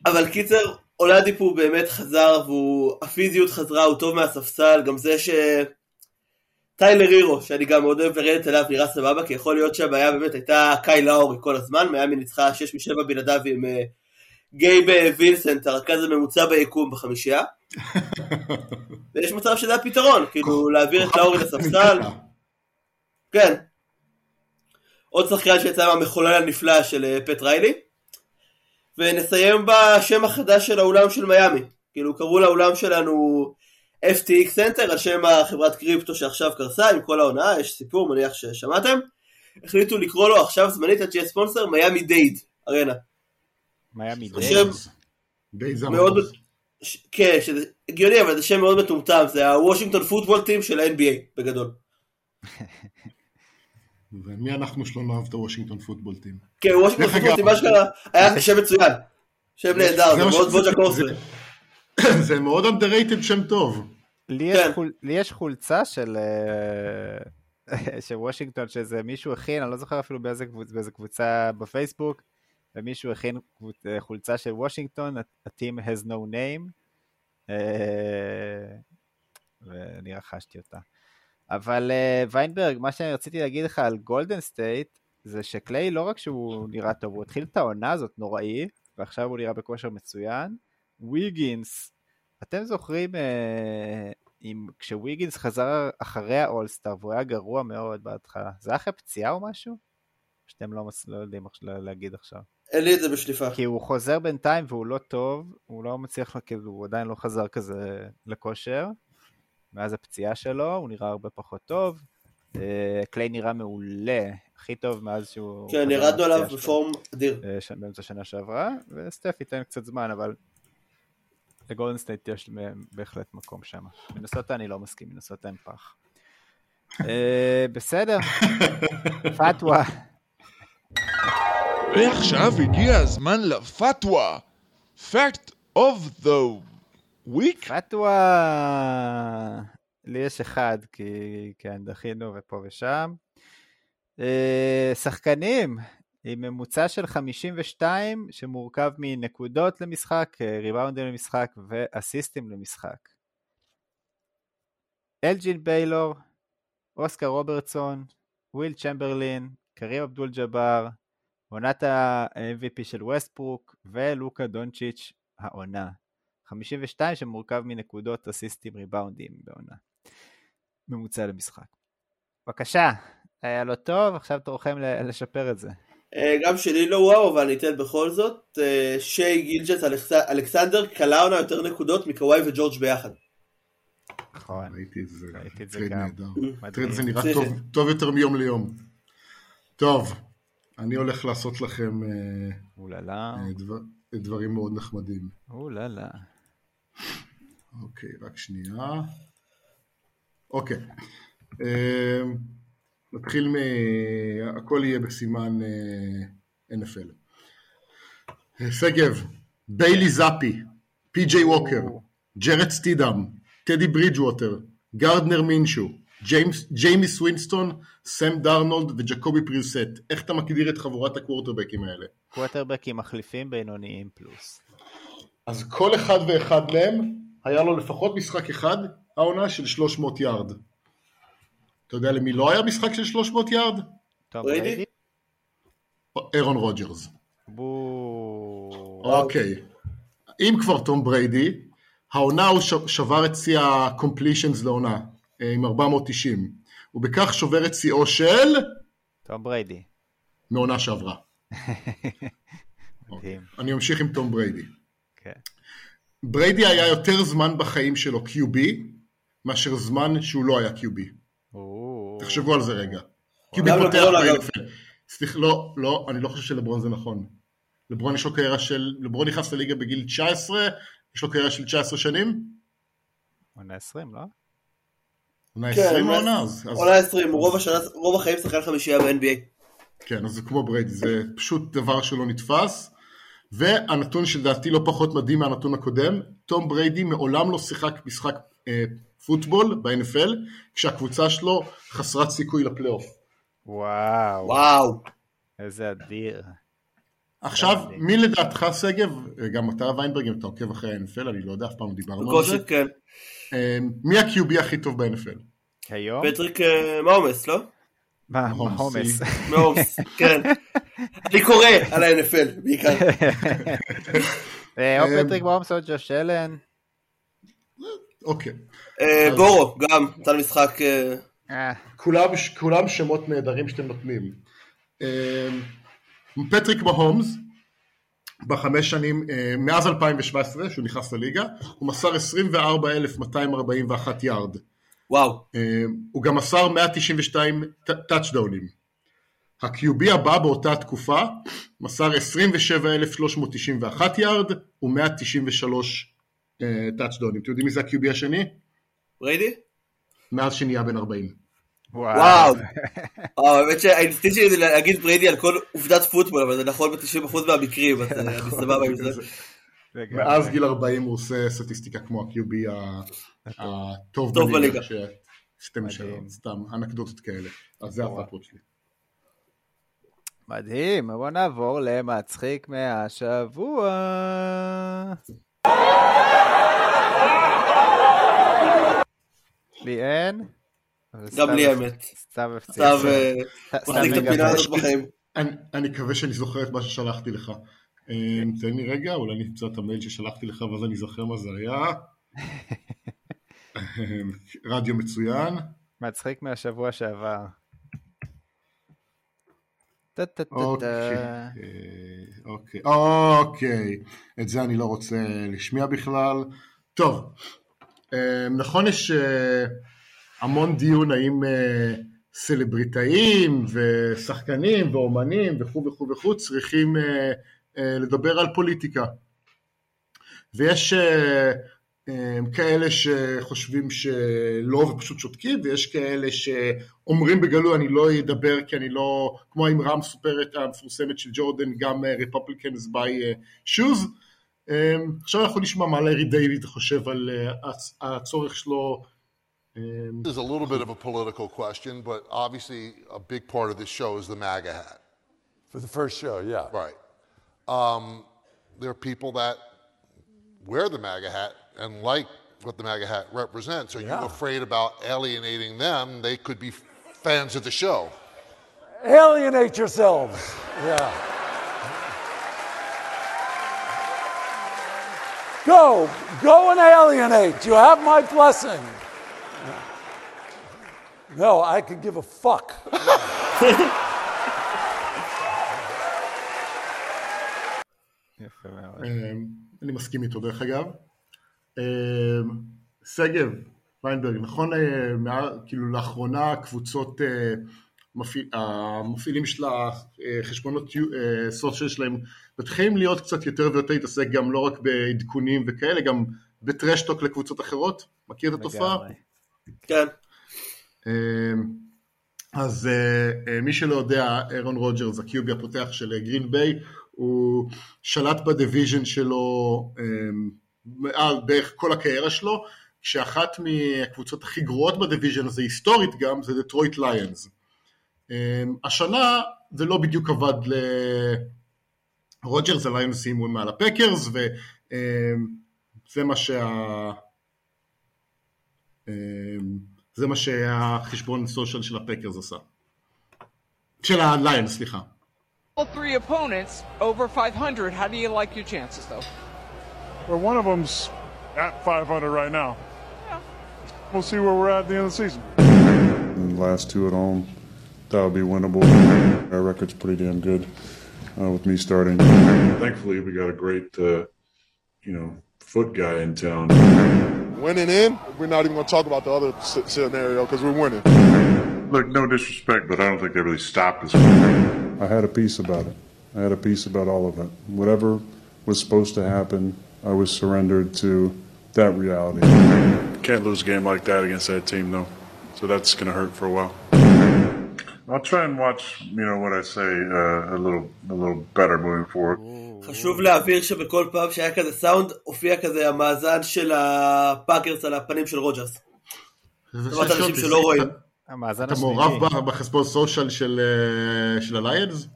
S3: אבל קיצר, אולדיפו באמת חזר, והפיזיות חזרה, הוא טוב מהספסל, גם זה ש... טיילר הירו, שאני גם מאוד אוהב לרדת אליו, נראה סבבה, כי יכול להיות שהבעיה באמת הייתה קאי לאורי כל הזמן, מיאמי ניצחה 6 מ-7 בלעדיו עם uh, גייב וינסנט, הרכז הממוצע ביקום בחמישייה. ויש מצב שזה הפתרון, כאילו להעביר את לאורי לספסל. כן. עוד שחקן שיצא מהמחולל הנפלא של אה, פט ריילי. ונסיים בשם החדש של האולם של מיאמי. כאילו קראו לאולם שלנו FTX Center על שם החברת קריפטו שעכשיו קרסה עם כל ההונאה, יש סיפור מניח ששמעתם. החליטו לקרוא לו עכשיו זמנית עד שיהיה ספונסר מיאמי דייד ארנה.
S2: מיאמי דייד.
S3: שם
S1: די זה
S3: מאוד, כן, שזה הגיוני אבל זה שם מאוד מטומטם, זה הוושינגטון Football Team של ה-NBA בגדול.
S1: ומי אנחנו שלא נאהב את הוושינגטון Football Team?
S3: כן, וושינגטון
S1: Football
S3: Team אשכרה היה שם מצוין. שם נהדר, זה
S1: מה
S3: מאוד בוג'ה קורסר.
S1: זה- מאוד underrated שם טוב.
S2: לי יש,
S3: כן.
S2: חולצה של, אה, של וושינגטון שזה מישהו הכין, אני לא זוכר אפילו באיזה, קבוצ, באיזה קבוצה בפייסבוק, ומישהו הכין קבוצ, אה, חולצה של וושינגטון, a team has no name, אה, ואני רכשתי אותה. אבל ויינברג, מה שאני רציתי להגיד לך על גולדן סטייט, זה שקליי לא רק שהוא נראה טוב, הוא התחיל את העונה הזאת נוראי, ועכשיו הוא נראה בכושר מצוין. ויגינס, אתם זוכרים אה, אם כשוויגינס חזר אחרי האולסטאר והוא היה גרוע מאוד בהתחלה, זה היה אחרי פציעה או משהו? שאתם לא, מס... לא יודעים עכשיו- להגיד עכשיו.
S3: אין לי את זה בשליפה.
S2: כי הוא חוזר בינתיים והוא לא טוב, הוא לא מצליח, כאילו, הוא עדיין לא חזר כזה לכושר. מאז הפציעה שלו, הוא נראה הרבה פחות טוב. אה, קליי נראה מעולה, הכי טוב מאז שהוא...
S3: כן, ירדנו עליו. בפורום אדיר.
S2: אה, באמצע שנה שעברה, וסטף ייתן קצת זמן, אבל לגולדן סטייט יש בהחלט מקום שם. מנסוטה אני לא מסכים, מנסוטה אין פח. אה, בסדר, פתווה.
S4: ועכשיו הגיע הזמן לפתווה. Fact of the week?
S2: פתווה. לי יש אחד, כי כן, דחינו ופה ושם. אה, שחקנים עם ממוצע של 52 שמורכב מנקודות למשחק, אה, ריבאונדים למשחק ואסיסטים למשחק. אלג'ין ביילור, אוסקר רוברטסון, ווילט צ'מברליין, קרים אבדול ג'אבר, עונת ה-MVP של ווסטברוק ולוקה דונצ'יץ' העונה. 52 שמורכב מנקודות אסיסטים ריבאונדים בעונה. ממוצע למשחק. בבקשה, היה לא טוב, עכשיו תורכם לשפר את זה.
S3: אה, גם שלי לא וואו, אבל אני אתן בכל זאת. אה, שי גילג'ס אלכס- אלכסנדר קלע העונה יותר נקודות מקוואי וג'ורג' ביחד.
S2: נכון.
S1: ראיתי את זה,
S2: ראיתי את זה גם.
S1: טרייד זה נראה. טוב, טוב יותר מיום ליום. טוב, אני הולך לעשות לכם אה, דברים מאוד נחמדים.
S2: אוללה.
S1: אוקיי, רק שנייה. אוקיי. נתחיל מ... הכל יהיה בסימן אה, NFL. שגב, ביילי זאפי, פי.ג'יי ווקר, ג'רד סטידאם, טדי ברידג'ווטר, גרדנר מינשו, ג'יימס- ג'יימיס ווינסטון, סם דארנולד וג'קובי בריסט. איך אתה מגדיר את חבורת הקוורטרבקים האלה?
S2: קוורטרבקים מחליפים בינוניים פלוס.
S1: אז כל אחד ואחד מהם היה לו לפחות משחק אחד, העונה של 300 יארד. אתה יודע למי לא היה משחק של 300 יארד?
S3: בריידי?
S1: אהרון רוג'רס.
S2: בואו.
S1: אוקיי. אם כבר תום בריידי, העונה הוא ש- שבר את שיא ה-completions לעונה, אה, עם 490. ובכך שובר את שיאו של
S2: תום בריידי.
S1: מעונה שעברה.
S2: מדהים.
S1: אני אמשיך עם תום בריידי.
S2: כן.
S1: בריידי היה יותר זמן בחיים שלו QB, מאשר זמן שהוא לא היה QB. תחשבו על זה רגע. QB
S3: גם
S1: פותח. ב-NFL. סליחה, לא, לא, אני לא חושב שלברון זה נכון. לברון יש לו קריירה של, לברון נכנס לליגה בגיל 19, יש לו קריירה של 19 שנים,
S2: עונה 20, לא?
S1: עונה
S3: כן,
S1: 20
S3: עונה-
S1: אז,
S3: עונה 20, רוב השנה, רוב החיים שחקן חמישייה ב-NBA.
S1: כן, אז זה כמו בריידי, זה פשוט דבר שלא נתפס. והנתון שלדעתי לא פחות מדהים מהנתון הקודם, תום בריידי מעולם לא שיחק משחק אה, פוטבול ב-NFL, כשהקבוצה שלו חסרת סיכוי לפלייאוף.
S2: וואו.
S3: וואו.
S2: איזה אדיר.
S1: עכשיו. מי לדעתך שגב, גם אתה ויינברג, אם אתה עוקב אחרי ה-NFL, אני לא יודע, אף פעם לא דיברנו על זה,
S3: כן.
S1: אה, מי ה-QB הכי טוב ב-NFL?
S2: כיום?
S3: פטריק אה, מהומס, לא?
S2: מה,
S1: הומס,
S2: מהומס.
S3: מהומס, כן. אני קורא על ה-NFL בעיקר.
S2: אה, או
S1: אה,
S2: פטריק מהומס או ג'וש אלן.
S1: אוקיי.
S3: אה, בורו, גם, נתן משחק... אה,
S2: אה,
S1: כולם, כולם שמות נהדרים שאתם נותנים. פטריק מהומס, בחמש שנים, מאז 2017, שהוא נכנס לליגה, הוא מסר 24,241 יארד.
S3: וואו.
S1: הוא גם מסר 192 טאצ'דאונים. ה-QB הבא באותה תקופה מסר 27,391 יארד ו-193 טאצ'דאונים. אתם יודעים מי זה ה-QB השני?
S3: בריידי?
S1: מאז שנהיה בן 40.
S3: וואו. אה, האמת שהאינסטינקט שלי זה להגיד בריידי על כל עובדת פוטבול, אבל זה נכון ב-90% מהמקרים, אז אה, אני סבבה עם זה.
S1: מאז גיל 40 הוא עושה סטטיסטיקה כמו ה-QB ה- הטוב
S3: טוב
S1: בליגה.
S3: בליגה.
S1: ש- שתי משאלות, סתם אנקדוטות כאלה. אז זה הפאטוות שלי.
S2: מדהים, בוא נעבור למצחיק מהשבוע. לי אין?
S3: גם לי האמת.
S2: סתיו הפציץ.
S3: סתיו
S2: סתיו
S3: מחזיק את. הפינה הזאת בחיים.
S1: אני מקווה שאני זוכר את מה ששלחתי לך. אה, תן לי רגע, אולי אני אמצא את המייל ששלחתי לך ואז אני אזכר מה זה היה. אה, רדיו מצוין.
S2: מצחיק מהשבוע שעבר.
S1: אוקיי, אוקיי, אוקיי. את זה אני לא רוצה להשמיע בכלל. טוב, אה, נכון יש אה, המון דיון האם אה, סלבריטאים ושחקנים ואומנים וכו' וכו' וכו' צריכים אה, אה, לדבר על פוליטיקה. ויש אה, אה, כאלה שחושבים שלא ופשוט שותקים, ויש כאלה שאומרים בגלוי אני לא אדבר כי אני לא, כמו האמרה המסופרת המפורסמת של ג'ורדן, גם אה, Republicans by אה, shoes. אה, עכשיו אנחנו נשמע מה לארי דיוויד חושב על אה, הצ- הצורך שלו אה,
S5: This is a little bit of a political question, but obviously a big part of this show is the MAGA hat.
S6: For the first show, yeah.
S5: Right. Um, there are people that wear the MAGA hat and like what the MAGA hat represents. Are you
S6: Yeah.
S5: afraid about alienating them? They could be fans of the show.
S6: Alienate yourselves. Yeah. Go, go and alienate. You have my blessing. No, I could give a fuck.
S2: יפה מאוד.
S1: אה, אני מסכים איתו דרך אגב. אה, שגב, ויינברג, נכון, אה, כאילו לאחרונה קבוצות, אה, מפעיל- המפעילים של החשבונות social שלהם מתחילים להיות קצת יותר ויותר להתעסק גם לא רק בעדכונים וכאלה, גם ב trash talk לקבוצות אחרות? מכיר את התופעה?
S3: כן.
S1: אמ, אז אה, אה, מי שלא יודע, ארון רוג'רס, ה-QB הפותח של אה, גרין ביי, הוא שלט ב division שלו אמ, מעל בערך כל הקריירה שלו, שאחת מהקבוצות הכי גרועות ב division הזה, היסטורית גם, זה דטרויט ליונס. אמ, השנה זה לא בדיוק עבד לרוג'רס, הליונס סיימו מעל הפקרס, וזה מה שה... אמ, זה מה שהחשבון social של הפקרס עשה. של הליון, סליחה.
S7: all three opponents over 500. How do you like your chances, though?
S8: Well, one of them's at 500 right now. We'll see where we're at at the end of the season. And last two at home, that'll be winnable. Our record's pretty damn good uh, with me starting. Thankfully, we got a great, uh, you know, foot guy in town.
S9: Winning in, we're not even going to talk about the other scenario because we're winning.
S8: Look, no disrespect, but I don't think they really stopped us. I had a piece about it. I had a piece about all of it. Whatever was supposed to happen, I was surrendered to that reality. Can't lose a game like that against that team, though. So that's going to hurt for a while. I'll try and watch, you know, what I say uh, a little, a little better moving forward.
S3: חשוב להבהיר שבכל פעם שהיה כזה סאונד, הופיע כזה המאזן של הפאקרס על הפנים של רוג'רס. לטובת
S1: שואל
S3: אנשים שלא רואים.
S2: המאזן
S1: אתה. מעורב בחספון סושיאל של אה, של הליונס?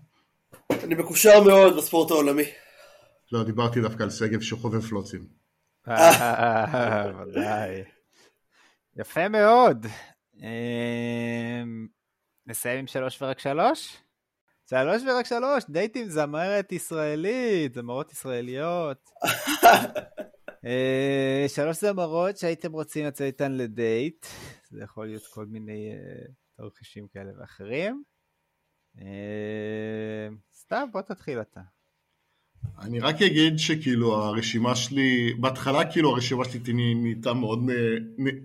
S3: אני מקושר מאוד בספורט העולמי.
S1: לא, דיברתי דווקא על שגב שחובב פלוצים.
S2: אה, ודאי. יפה מאוד. אמ, נסיים עם שלוש ורק שלוש? שלוש ורק שלוש, דייט עם זמרת ישראלית, זמרות ישראליות. אה, שלוש זמרות שהייתם רוצים לצאת איתן לדייט, זה יכול להיות כל מיני אה, תרחישים כאלה ואחרים. סתם, בוא תתחיל אתה.
S1: אני רק אגיד שכאילו הרשימה שלי, בהתחלה כאילו הרשימה שלי נהייתה מאוד, אה,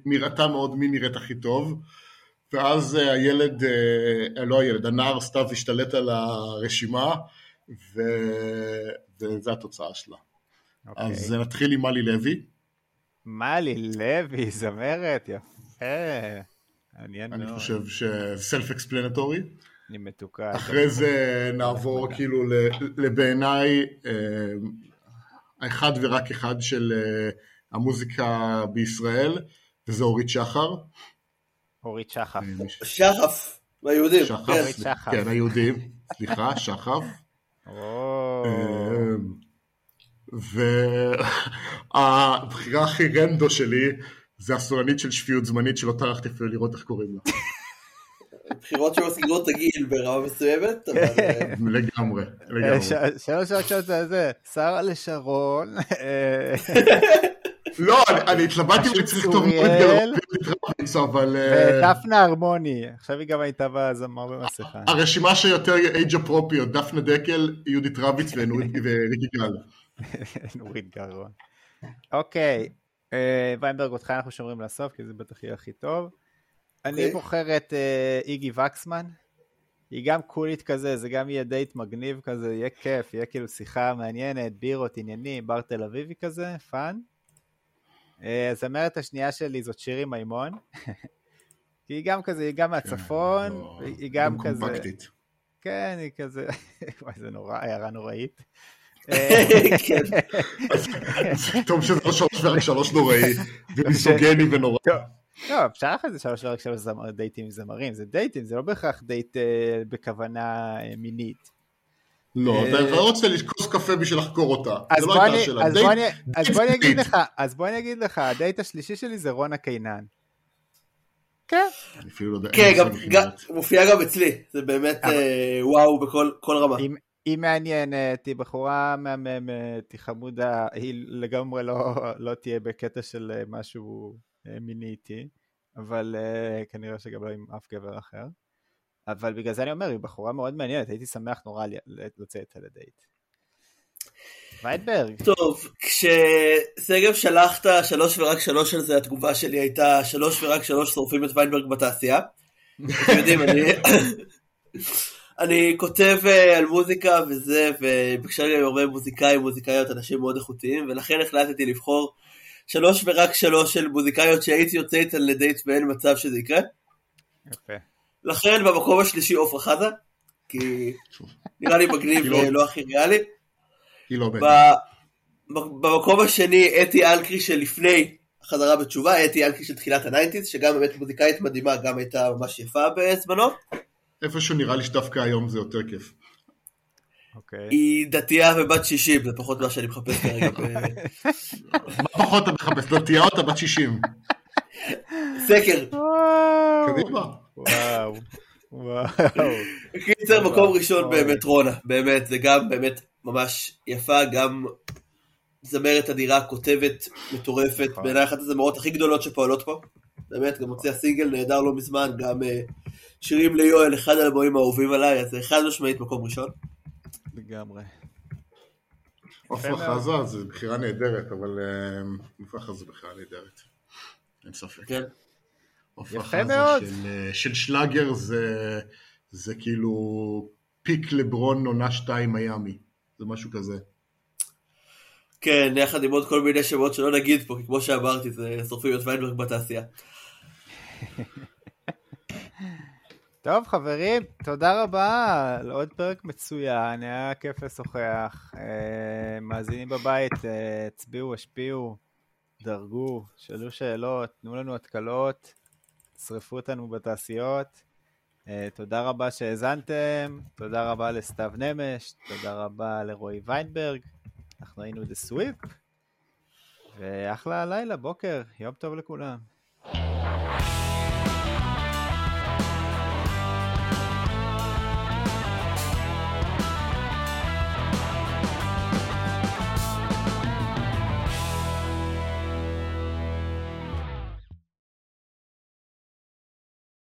S1: נראתה מאוד מי נראית הכי טוב, ואז אה, הילד, אה, לא הילד, הנער סתיו השתלט על הרשימה, ו... וזו התוצאה שלה.
S2: אוקיי.
S1: אז נתחיל עם מלי לוי.
S2: מלי לוי, זמרת, יפה. מעניין
S1: אני
S2: מאוד.
S1: חושב שסלף אקספלנטורי.
S2: אני מתוקה.
S1: אחרי זה נעבור כאילו לבעיניי אה, האחד ורק אחד של אה, המוזיקה בישראל, וזה אורית שחר.
S2: אורית שחף.
S1: אה, מי ש-
S3: שחף, ביהודים.
S1: שחף,
S3: כן.
S2: שחף.
S1: כן, היהודים, סליחה, שחף. אה, והבחירה הכי רנדו שלי זה הסולנית של שפיות זמנית שלא טרחתי אפילו לראות איך קוראים לה.
S3: בחירות שמסגירות את הגיל ברמה מסוימת, אבל אה,
S1: לגמרי,
S2: אה,
S1: לגמרי.
S2: שלוש שעות שעות זה זה, שרה לשרון, אה,
S1: לא, אני- התלבטתי אם אני צריך לכתוב גלרפיץ, אבל... אה,
S2: ודפנה הרמוני, עכשיו היא גם הייתה בזמר במסכה.
S1: הרשימה שיותר age appropriate, דפנה דקל, יהודית רביץ וריקי גל.
S2: נורית גרון. אוקיי, אה, ויינברג, אותך אנחנו שומרים לסוף, כי זה בטח יהיה הכי טוב. אני
S3: אוקיי.
S2: בוחר את אה, איגי וקסמן. היא גם קולית כזה, זה גם יהיה דייט מגניב כזה, יהיה כיף, יהיה כאילו שיחה מעניינת, בירות, עניינים, בר תל אביבי כזה, fun. אה, הזמרת השנייה שלי זאת שירי מימון. כי היא גם כזה, היא גם מהצפון,
S1: לא,
S2: היא היא גם כזה...
S1: קומפקטית.
S2: כן, היא כזה... וואי, זה נורא, הערה נוראית.
S3: כן.
S1: זה טוב שזה לא שלוש ורק שלוש נוראי, ומיזוגני ונורא.
S2: לא, אפשר אחרי זה שלוש ורק שלוש זמר- דייטים עם זמרים, זה דייטים, זה לא בהכרח דייט אה, בכוונה אה, מינית.
S1: לא,
S2: אה,
S1: אתה לא רוצה לשכוס קפה בשביל לחקור אותה.
S2: אז
S1: זה לא
S2: בוא
S1: הייתה
S2: אני-
S1: השאלה.
S2: אז בוא אני- אגיד. לך, אז בוא אני אגיד לך, הדייט השלישי שלי זה רונה קינן. כן,
S1: אני אפילו לא יודע.
S3: כן,
S1: אין לי
S3: גם-. מופיעה אצלי, זה באמת וואו בכל כל רמה.
S2: היא- מעניינת, היא בחורה מהממת, היא חמודה, היא לגמרי לא, לא תהיה בקטע של משהו מיני איתי, אבל אה, כנראה שגם לא עם אף גבר אחר. אבל בגלל זה אני אומר, היא בחורה מאוד מעניינת, הייתי שמח נורא לצאת איתה לדייט. וייטברג,
S3: טוב, כששגב שלח את השלוש ורק שלוש על זה, התגובה שלי הייתה שלוש ורק שלוש שורפים את ויינברג בתעשייה. אתם יודעים, אני... אני כותב אה, על מוזיקה וזה, ובקשר עם הרבה מוזיקאים, מוזיקאיות, אנשים מאוד איכותיים, ולכן החלטתי לבחור שלוש ורק שלוש של מוזיקאיות שהייתי יוצא איתן לדייט ואין מצב שזה יקרה.
S2: יפה.
S3: לכן במקום השלישי עופרה חזה, כי נראה לי מגניב
S1: היא לא-
S3: ולא הכי ריאלי.
S1: היא לא באמת.
S3: ב- במקום השני אתי אלקרי שלפני החזרה בתשובה, אתי אנקרי של תחילת ה nineties, שגם באמת מוזיקאית מדהימה, גם הייתה ממש יפה בזמנו.
S1: איפשהו נראה לי שדווקא היום זה יותר כיף.
S2: אוקיי.
S3: היא דתייה ובת 60, זה פחות מה שאני מחפש כרגע. ב-
S1: מה פחות אתה מחפש? דתייה או אתה בת 60?
S3: סקר.
S1: קדימה.
S2: וואו. וואו.
S3: קיצר, מקום ראשון באמת רונה, באמת, זה גם באמת ממש יפה, גם זמרת אדירה, כותבת מטורפת,
S2: נכון.
S3: בעיניי אחת הזמרות הכי גדולות שפועלות פה, באמת, גם הוציאה סינגל נהדר לא מזמן, גם אה, שירים ליואל, אחד האלבומים האהובים עליי, אז זה חד משמעית מקום ראשון.
S2: לגמרי.
S1: עפרה. חזה זה בחירה נהדרת, אבל אה, עפרה חזה זה בחירה נהדרת. אין ספק.
S3: כן.
S1: עפרה
S2: יפה
S1: חזה
S2: מאוד.
S1: של, אה, של שלאגר זה, זה כאילו פיק לברון עונה 2 מיאמי. זה משהו כזה.
S3: כן, יחד עם עוד כל מיני שמות שלא נגיד פה, כי כמו שאמרתי, זה שורפים את ויינברג בתעשייה.
S2: טוב חברים, תודה רבה על עוד פרק מצוין, היה כיף לשוחח. אה, מאזינים בבית, אה, הצביעו, השפיעו, דרגו, שאלו שאלות, תנו לנו התקלות, שרפו אותנו בתעשיות. אה, תודה רבה שהאזנתם, תודה רבה לסתיו נמש, תודה רבה לרועי ויינברג, אנחנו היינו דה סוויפ, ואחלה לילה, בוקר, יום טוב לכולם.